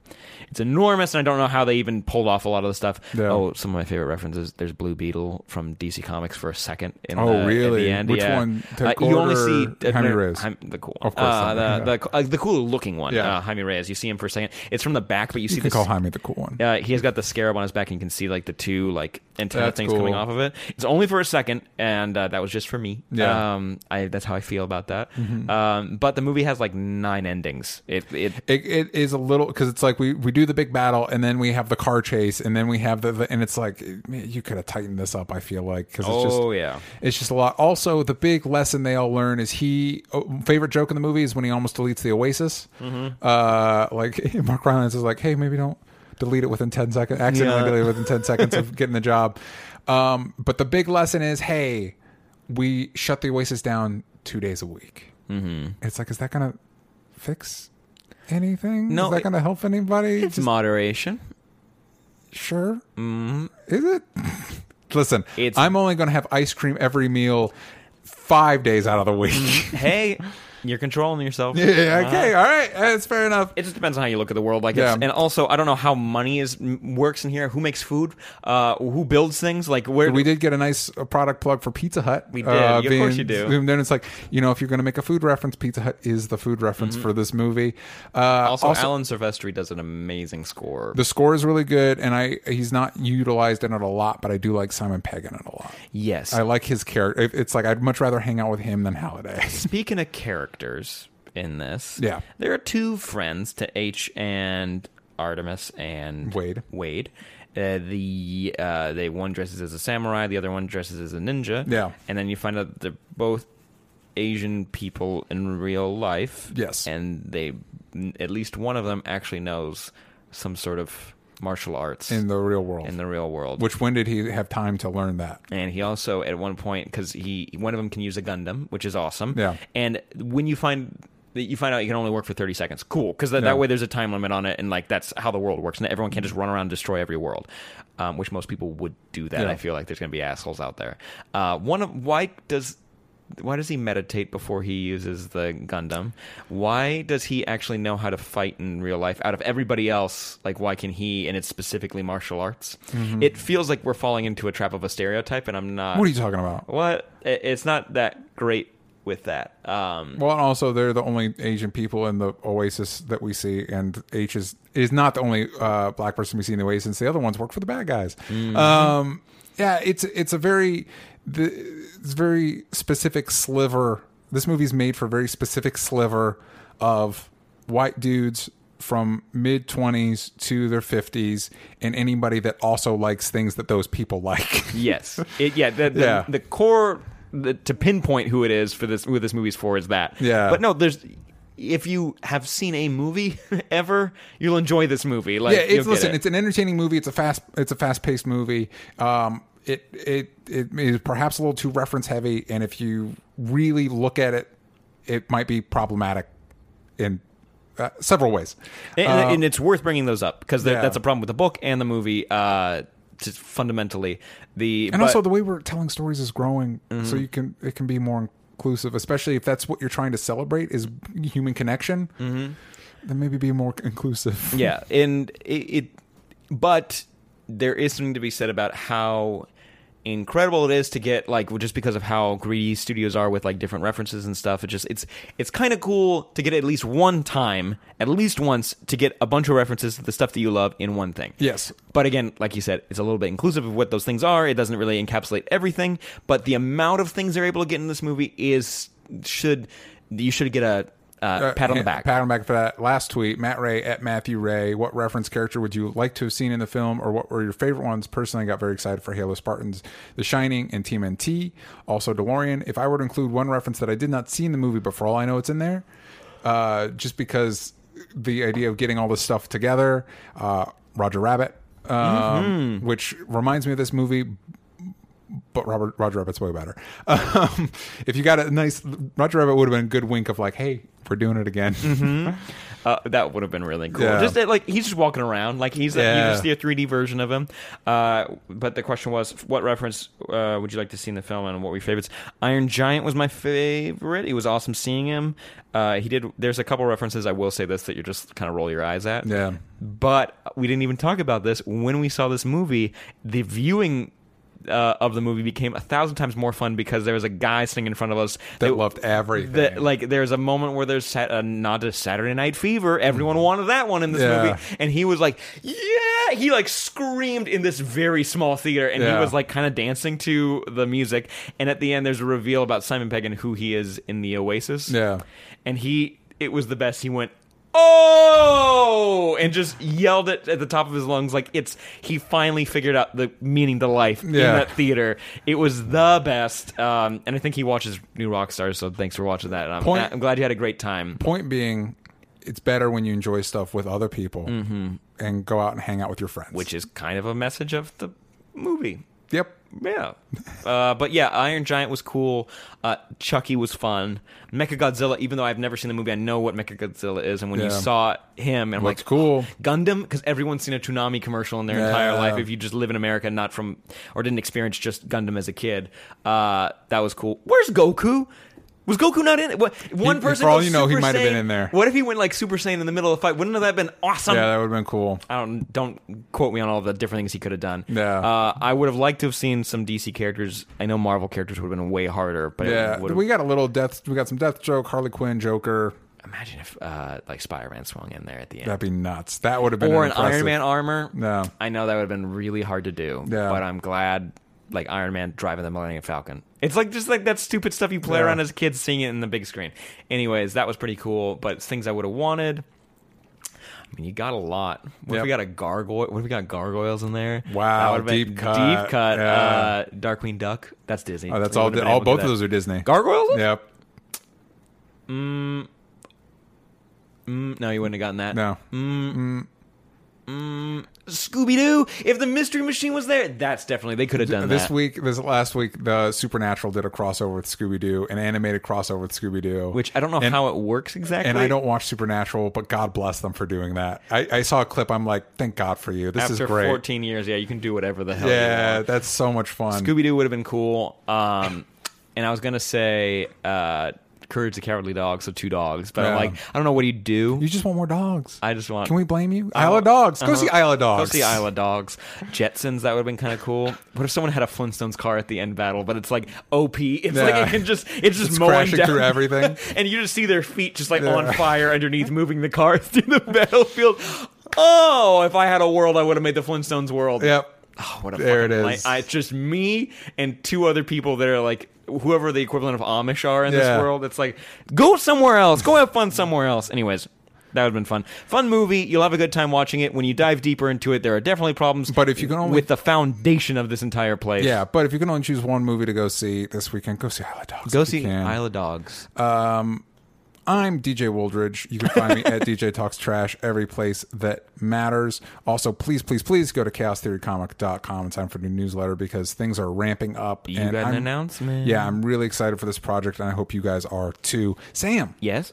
S2: It's enormous, and I don't know how they even pulled off a lot of the stuff.
S3: Yeah.
S2: Oh, some of my favorite references. There's Blue Beetle from DC Comics for a second. In
S3: Oh,
S2: the, in
S3: really?
S2: the end.
S3: Which
S2: yeah.
S3: one?
S2: Uh, you only see
S3: or Jaime Reyes?
S2: Jaime- the cool,
S3: Of course,
S2: uh,
S3: yeah.
S2: the the, uh, the cool looking one.
S3: Yeah.
S2: uh, Jaime Reyes. You see him for a second. It's from the back, but you, see.
S3: You can
S2: this.
S3: call Jaime the cool one.
S2: Uh, he has got the scarab on his back, and you can see like the two like antenna
S3: That's
S2: things
S3: cool.
S2: coming off of it. It's only for a second, and uh, that was just for me.
S3: Yeah. Mm-hmm.
S2: um, I that's how I feel about that. Um, but the movie has like nine endings. It it
S3: It, it is a little because it's like we, we do the big battle and then we have the car chase and then we have the, the and it's like man, you could have tightened this up. I feel like because it's just
S2: oh yeah.
S3: It's just a lot. Also, the big lesson they all learn is he oh, favorite joke in the movie is when he almost deletes the Oasis.
S2: Mm-hmm.
S3: Uh, like Mark Rylance is like, hey, maybe don't delete it within ten seconds. Accidentally
S2: Yeah.
S3: delete it within ten seconds of getting the job. Um, but the big lesson is, hey, we shut the Oasis down two days a week. Mm-hmm. It's like, is that gonna fix anything?
S2: No,
S3: is that gonna help anybody?
S2: It's
S3: Just-
S2: moderation.
S3: sure. Mm-hmm. Is it? Listen,
S2: It's-
S3: I'm only going to have ice cream every meal five days out of the week.
S2: hey, You're controlling yourself.
S3: Yeah, okay, all right, that's fair enough.
S2: It just depends on how you look at the world, like
S3: Yeah.
S2: it's, and also I don't know how money is works in here. Who makes food? Uh, who builds things? Like where
S3: we did get a nice uh, product plug for Pizza Hut.
S2: We did. Of course you do.
S3: And then it's like, you know, if you're going to make a food reference, Pizza Hut is the food reference for this movie. Uh,
S2: Mm-hmm. Also, Alan Silvestri does an amazing score.
S3: the score is really good, and I he's not utilized in it a lot, but I do like Simon Pegg in it a lot.
S2: yes.
S3: I like his character. It's like I'd much rather hang out with him than Halliday.
S2: Speaking of characters in this,
S3: Yeah.
S2: there are two friends to H and Artemis and
S3: Wade.
S2: Wade. Uh, the uh, they one dresses as a samurai, the other one dresses as a ninja.
S3: Yeah.
S2: and then you find out they're both Asian people in real life.
S3: Yes.
S2: and they at least one of them actually knows some sort of martial arts
S3: in the real world.
S2: in the real world.
S3: Which when did he have time to learn that?
S2: and he also at one point because he one of them can use a Gundam, which is awesome.
S3: Yeah.
S2: And when you find that you find out you can only work for 30 seconds cool because that,
S3: Yeah.
S2: that way there's a time limit on it and like that's how the world works and everyone can't just run around and destroy every world um, which most people would do that
S3: Yeah.
S2: i feel like there's going to be assholes out there uh, one of why does why does he meditate before he uses the Gundam? Why does he actually know how to fight in real life? Out of everybody else, like why can he? And it's specifically martial arts. It feels like we're falling into a trap of a stereotype, and I'm not.
S3: Mm-hmm. What are you talking about?
S2: What? It's not that great with that. Um,
S3: Well, and also they're the only Asian people in the Oasis that we see, and H is is not the only uh, black person we see in the Oasis. The other ones work for the bad guys. Um, yeah, it's it's a very the, it's very specific sliver. This movie's made for a very specific sliver of white dudes from mid 20s to their 50s and anybody that also likes things that those people like.
S2: yes. It, yeah. The, the,
S3: Yeah.
S2: the core the, to pinpoint who it is for this who this movie's for is that.
S3: Yeah.
S2: But no, there's. If you have seen a movie ever, you'll enjoy this movie. Like,
S3: yeah, it's listen,
S2: it.
S3: it's an entertaining movie. It's a fast, it's a fast paced movie. Um, it it it is perhaps a little too reference heavy, and if you really look at it, it might be problematic in uh, several ways.
S2: and,
S3: Uh,
S2: and it's worth bringing those up because
S3: yeah.
S2: that's a problem with the book and the movie. Uh, just fundamentally, the
S3: and
S2: but-
S3: also the way we're telling stories is growing, so
S2: Mm-hmm.
S3: you can it can be more inclusive, especially if that's what you're trying to celebrate is human connection. Mm-hmm. Then maybe be more inclusive.
S2: yeah, and it, it, but there is something to be said about how incredible it is to get like just because of how greedy studios are with like different references and stuff. It just it's it's kind of cool to get at least one time, at least once, to get a bunch of references to the stuff that you love in one thing.
S3: Yes.
S2: But again, like you said, it's a little bit inclusive of what those things are. It doesn't really encapsulate everything, but the amount of things they're able to get in this movie is should you should get a uh, pat on the back.
S3: Pat on the back for that. Last tweet, Matt Ray at Matthew Ray. What reference character would you like to have seen in the film, or what were your favorite ones? Personally, I got very excited for Halo Spartans, The Shining, and Team NT. Also, DeLorean. If I were to include one reference that I did not see in the movie, but for all I know, it's in there, uh, just because the idea of getting all this stuff together, uh, Roger Rabbit, um, which reminds me of this movie but Robert Roger Rabbit's way better. Um, if you got a nice Roger Rabbit would have been a good wink of like, hey, we're doing it again.
S2: Uh, that would have been really cool.
S3: Yeah.
S2: Just like he's just walking around, like he's
S3: Yeah.
S2: you just see a 3D version of him. Uh, but the question was, what reference uh, would you like to see in the film, and what were your favorites? Iron Giant was my favorite. It was awesome seeing him. Uh, he did. There's a couple references. I will say this that you just kind of roll your eyes at.
S3: Yeah.
S2: But we didn't even talk about this when we saw this movie. The viewing. Uh, of the movie became a thousand times more fun because there was a guy sitting in front of us
S3: That loved everything.
S2: that like there's a moment where there's sat- a nod to Saturday Night Fever. Everyone wanted that one in this
S3: Yeah.
S2: movie, and he was like, "Yeah!" He like screamed in this very small theater, and he was like kind of dancing to the music. And at the end, there's a reveal about Simon Pegg and who he is in the Oasis.
S3: Yeah.
S2: and he it was the best. He went. Oh! And just yelled it at the top of his lungs like it's he finally figured out the meaning to life in
S3: Yeah.
S2: that theater. It was the best, um, and I think he watches New Rockstars. So thanks for watching that. And I'm,
S3: Point-
S2: I'm glad you had a great time.
S3: Point being, it's better when you enjoy stuff with other people and go out and hang out with your friends.
S2: Mm-hmm. which is kind of a message of the movie.
S3: Yep.
S2: Yeah, uh, but yeah, Iron Giant was cool. Uh, Chucky was fun. Mechagodzilla, even though I've never seen the movie, I know what Mechagodzilla is. And when you saw him, and
S3: Looks
S2: like,
S3: cool.
S2: Gundam, because everyone's seen a Toonami commercial in their entire life. If you just live in America, and not from or didn't experience just Gundam as a kid, uh, that was cool. Where's Goku? Was Goku not in it? What, one
S3: He-
S2: person.
S3: for all
S2: goes
S3: you know, he
S2: Super
S3: might have been
S2: Saiyan.
S3: in there.
S2: What if he went like Super Saiyan in the middle of the fight? Wouldn't that have been awesome?
S3: yeah, that would have been cool.
S2: I don't don't quote me on all the different things he could have done.
S3: Yeah.
S2: uh, I would have liked to have seen some DC characters. I know Marvel characters would have been way harder, but
S3: Yeah,
S2: it would
S3: we got a little death. We got some Deathstroke, Harley Quinn, Joker.
S2: imagine if uh, like Spider Man swung in there at the end,
S3: That'd be nuts. That would have been
S2: or an
S3: impressive.
S2: Iron Man armor.
S3: No.
S2: I know that would have been really hard to do.
S3: Yeah.
S2: but I'm glad like Iron Man driving the Millennium Falcon. It's like just like that stupid stuff you play
S3: Yeah.
S2: around as kids, seeing it in the big screen. Anyways, that was pretty cool. But things I would have wanted. I mean, you got a lot. What if we got a gargoyle? What if we got gargoyles in there?
S3: Wow, deep cut.
S2: Deep cut.
S3: Yeah.
S2: Uh, Darkwing Duck. That's Disney.
S3: Oh, that's
S2: We
S3: all.
S2: been
S3: all
S2: able to do
S3: both of those are Disney.
S2: gargoyles.
S3: Yep.
S2: Mm, no, you wouldn't have gotten that.
S3: No.
S2: Scooby Doo. If the Mystery Machine was there, that's definitely they could have done that.
S3: this
S2: that.
S3: week, this last week, the Supernatural did a crossover with Scooby Doo, an animated crossover with Scooby Doo.
S2: which I don't know
S3: And-
S2: how it works exactly.
S3: And I don't watch Supernatural, but God bless them for doing that. I, I saw a clip. I'm like, thank God for you. This
S2: After
S3: is great.
S2: 14 years, yeah, you can do whatever the hell. you
S3: yeah, that's so much fun.
S2: Scooby Doo would have been cool. Um, and I was gonna say uh, Courage the Cowardly Dog, so two dogs. But I'm
S3: Yeah.
S2: like, I don't know what you do.
S3: you just want more dogs.
S2: I just want.
S3: Can we blame you? Isle of Dogs. Go
S2: Uh-huh.
S3: see Isle of Dogs.
S2: Go see Isle of Dogs. Jetsons, that would have been kind of cool. What if someone had a Flintstones car at the end battle, but it's like OP? It's like it can just it's just
S3: It's
S2: mowing
S3: crashing
S2: down
S3: through everything.
S2: and you just see their feet just like
S3: Yeah.
S2: on fire underneath, moving the cars through the battlefield. Oh, if I had a world, I would have made the Flintstones world.
S3: Yep.
S2: Oh, what a
S3: There
S2: fucking
S3: it
S2: light. I, it's just me and two other people that are like whoever the equivalent of Amish are in
S3: Yeah.
S2: this world. It's like go somewhere else, go have fun somewhere else. Anyways. That would have been fun. Fun movie. You'll have a good time watching it. When you dive deeper into it, there are definitely problems.
S3: But if you can only-
S2: with the foundation of this entire place,
S3: Yeah, but if you can only choose one movie to go see this weekend, go see Isle of Dogs.
S2: go
S3: if you
S2: see
S3: can.
S2: Isle of Dogs.
S3: Um, I'm DJ Wooldridge. You can find me at DJ Talks Trash every place that matters. Also, please, please, please go to chaostheorycomic.com and sign for the newsletter because things are ramping up.
S2: You
S3: and
S2: got an
S3: I'm-
S2: announcement.
S3: Yeah, I'm really excited for this project, and I hope you guys are too. Sam,
S2: Yes.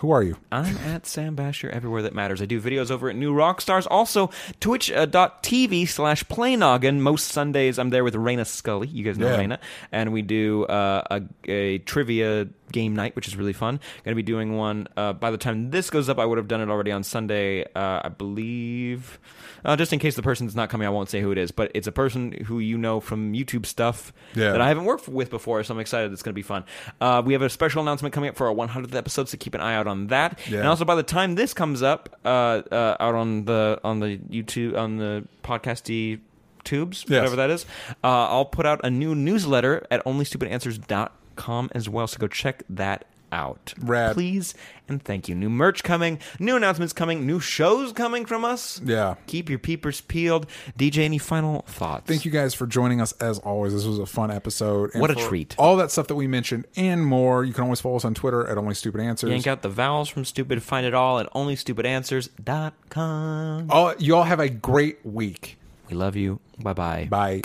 S3: Who are you?
S2: I'm at Sam Bashor everywhere that matters. I do videos over at New Rockstars. Also, twitch.tv slash playnoggin. Most Sundays, I'm there with Raina Scully. You guys know
S3: Yeah.
S2: Raina. And we do uh, a, a trivia game night, which is really fun. Going to be doing one. Uh, by the time this goes up, I would have done it already on Sunday, uh, I believe. Uh, just in case the person's not coming, I won't say who it is. But it's a person who you know from YouTube stuff
S3: Yeah.
S2: that I haven't worked with before, so I'm excited. It's going to be fun. Uh, we have a special announcement coming up for our 100th episode, so keep an eye out on that.
S3: Yeah.
S2: And also, by the time this comes up, uh, uh, out on the on the YouTube on the podcasty tubes,
S3: Yes.
S2: whatever that is, uh, I'll put out a new newsletter at onlystupidanswers.com as well. So go check that out.
S3: Rad.
S2: Please and thank you. New merch coming, new announcements coming, new shows coming from us.
S3: Yeah.
S2: Keep your peepers peeled. DJ, any final thoughts?
S3: Thank you guys for joining us as always. This was a fun episode. And
S2: What a treat.
S3: All that stuff that we mentioned and more. You can always follow us on Twitter at Only Stupid Answers.
S2: Yank out the vowels from stupid. Find it all at onlystupidanswers.com.
S3: All, you all have a great week.
S2: We love you. Bye bye.
S3: Bye.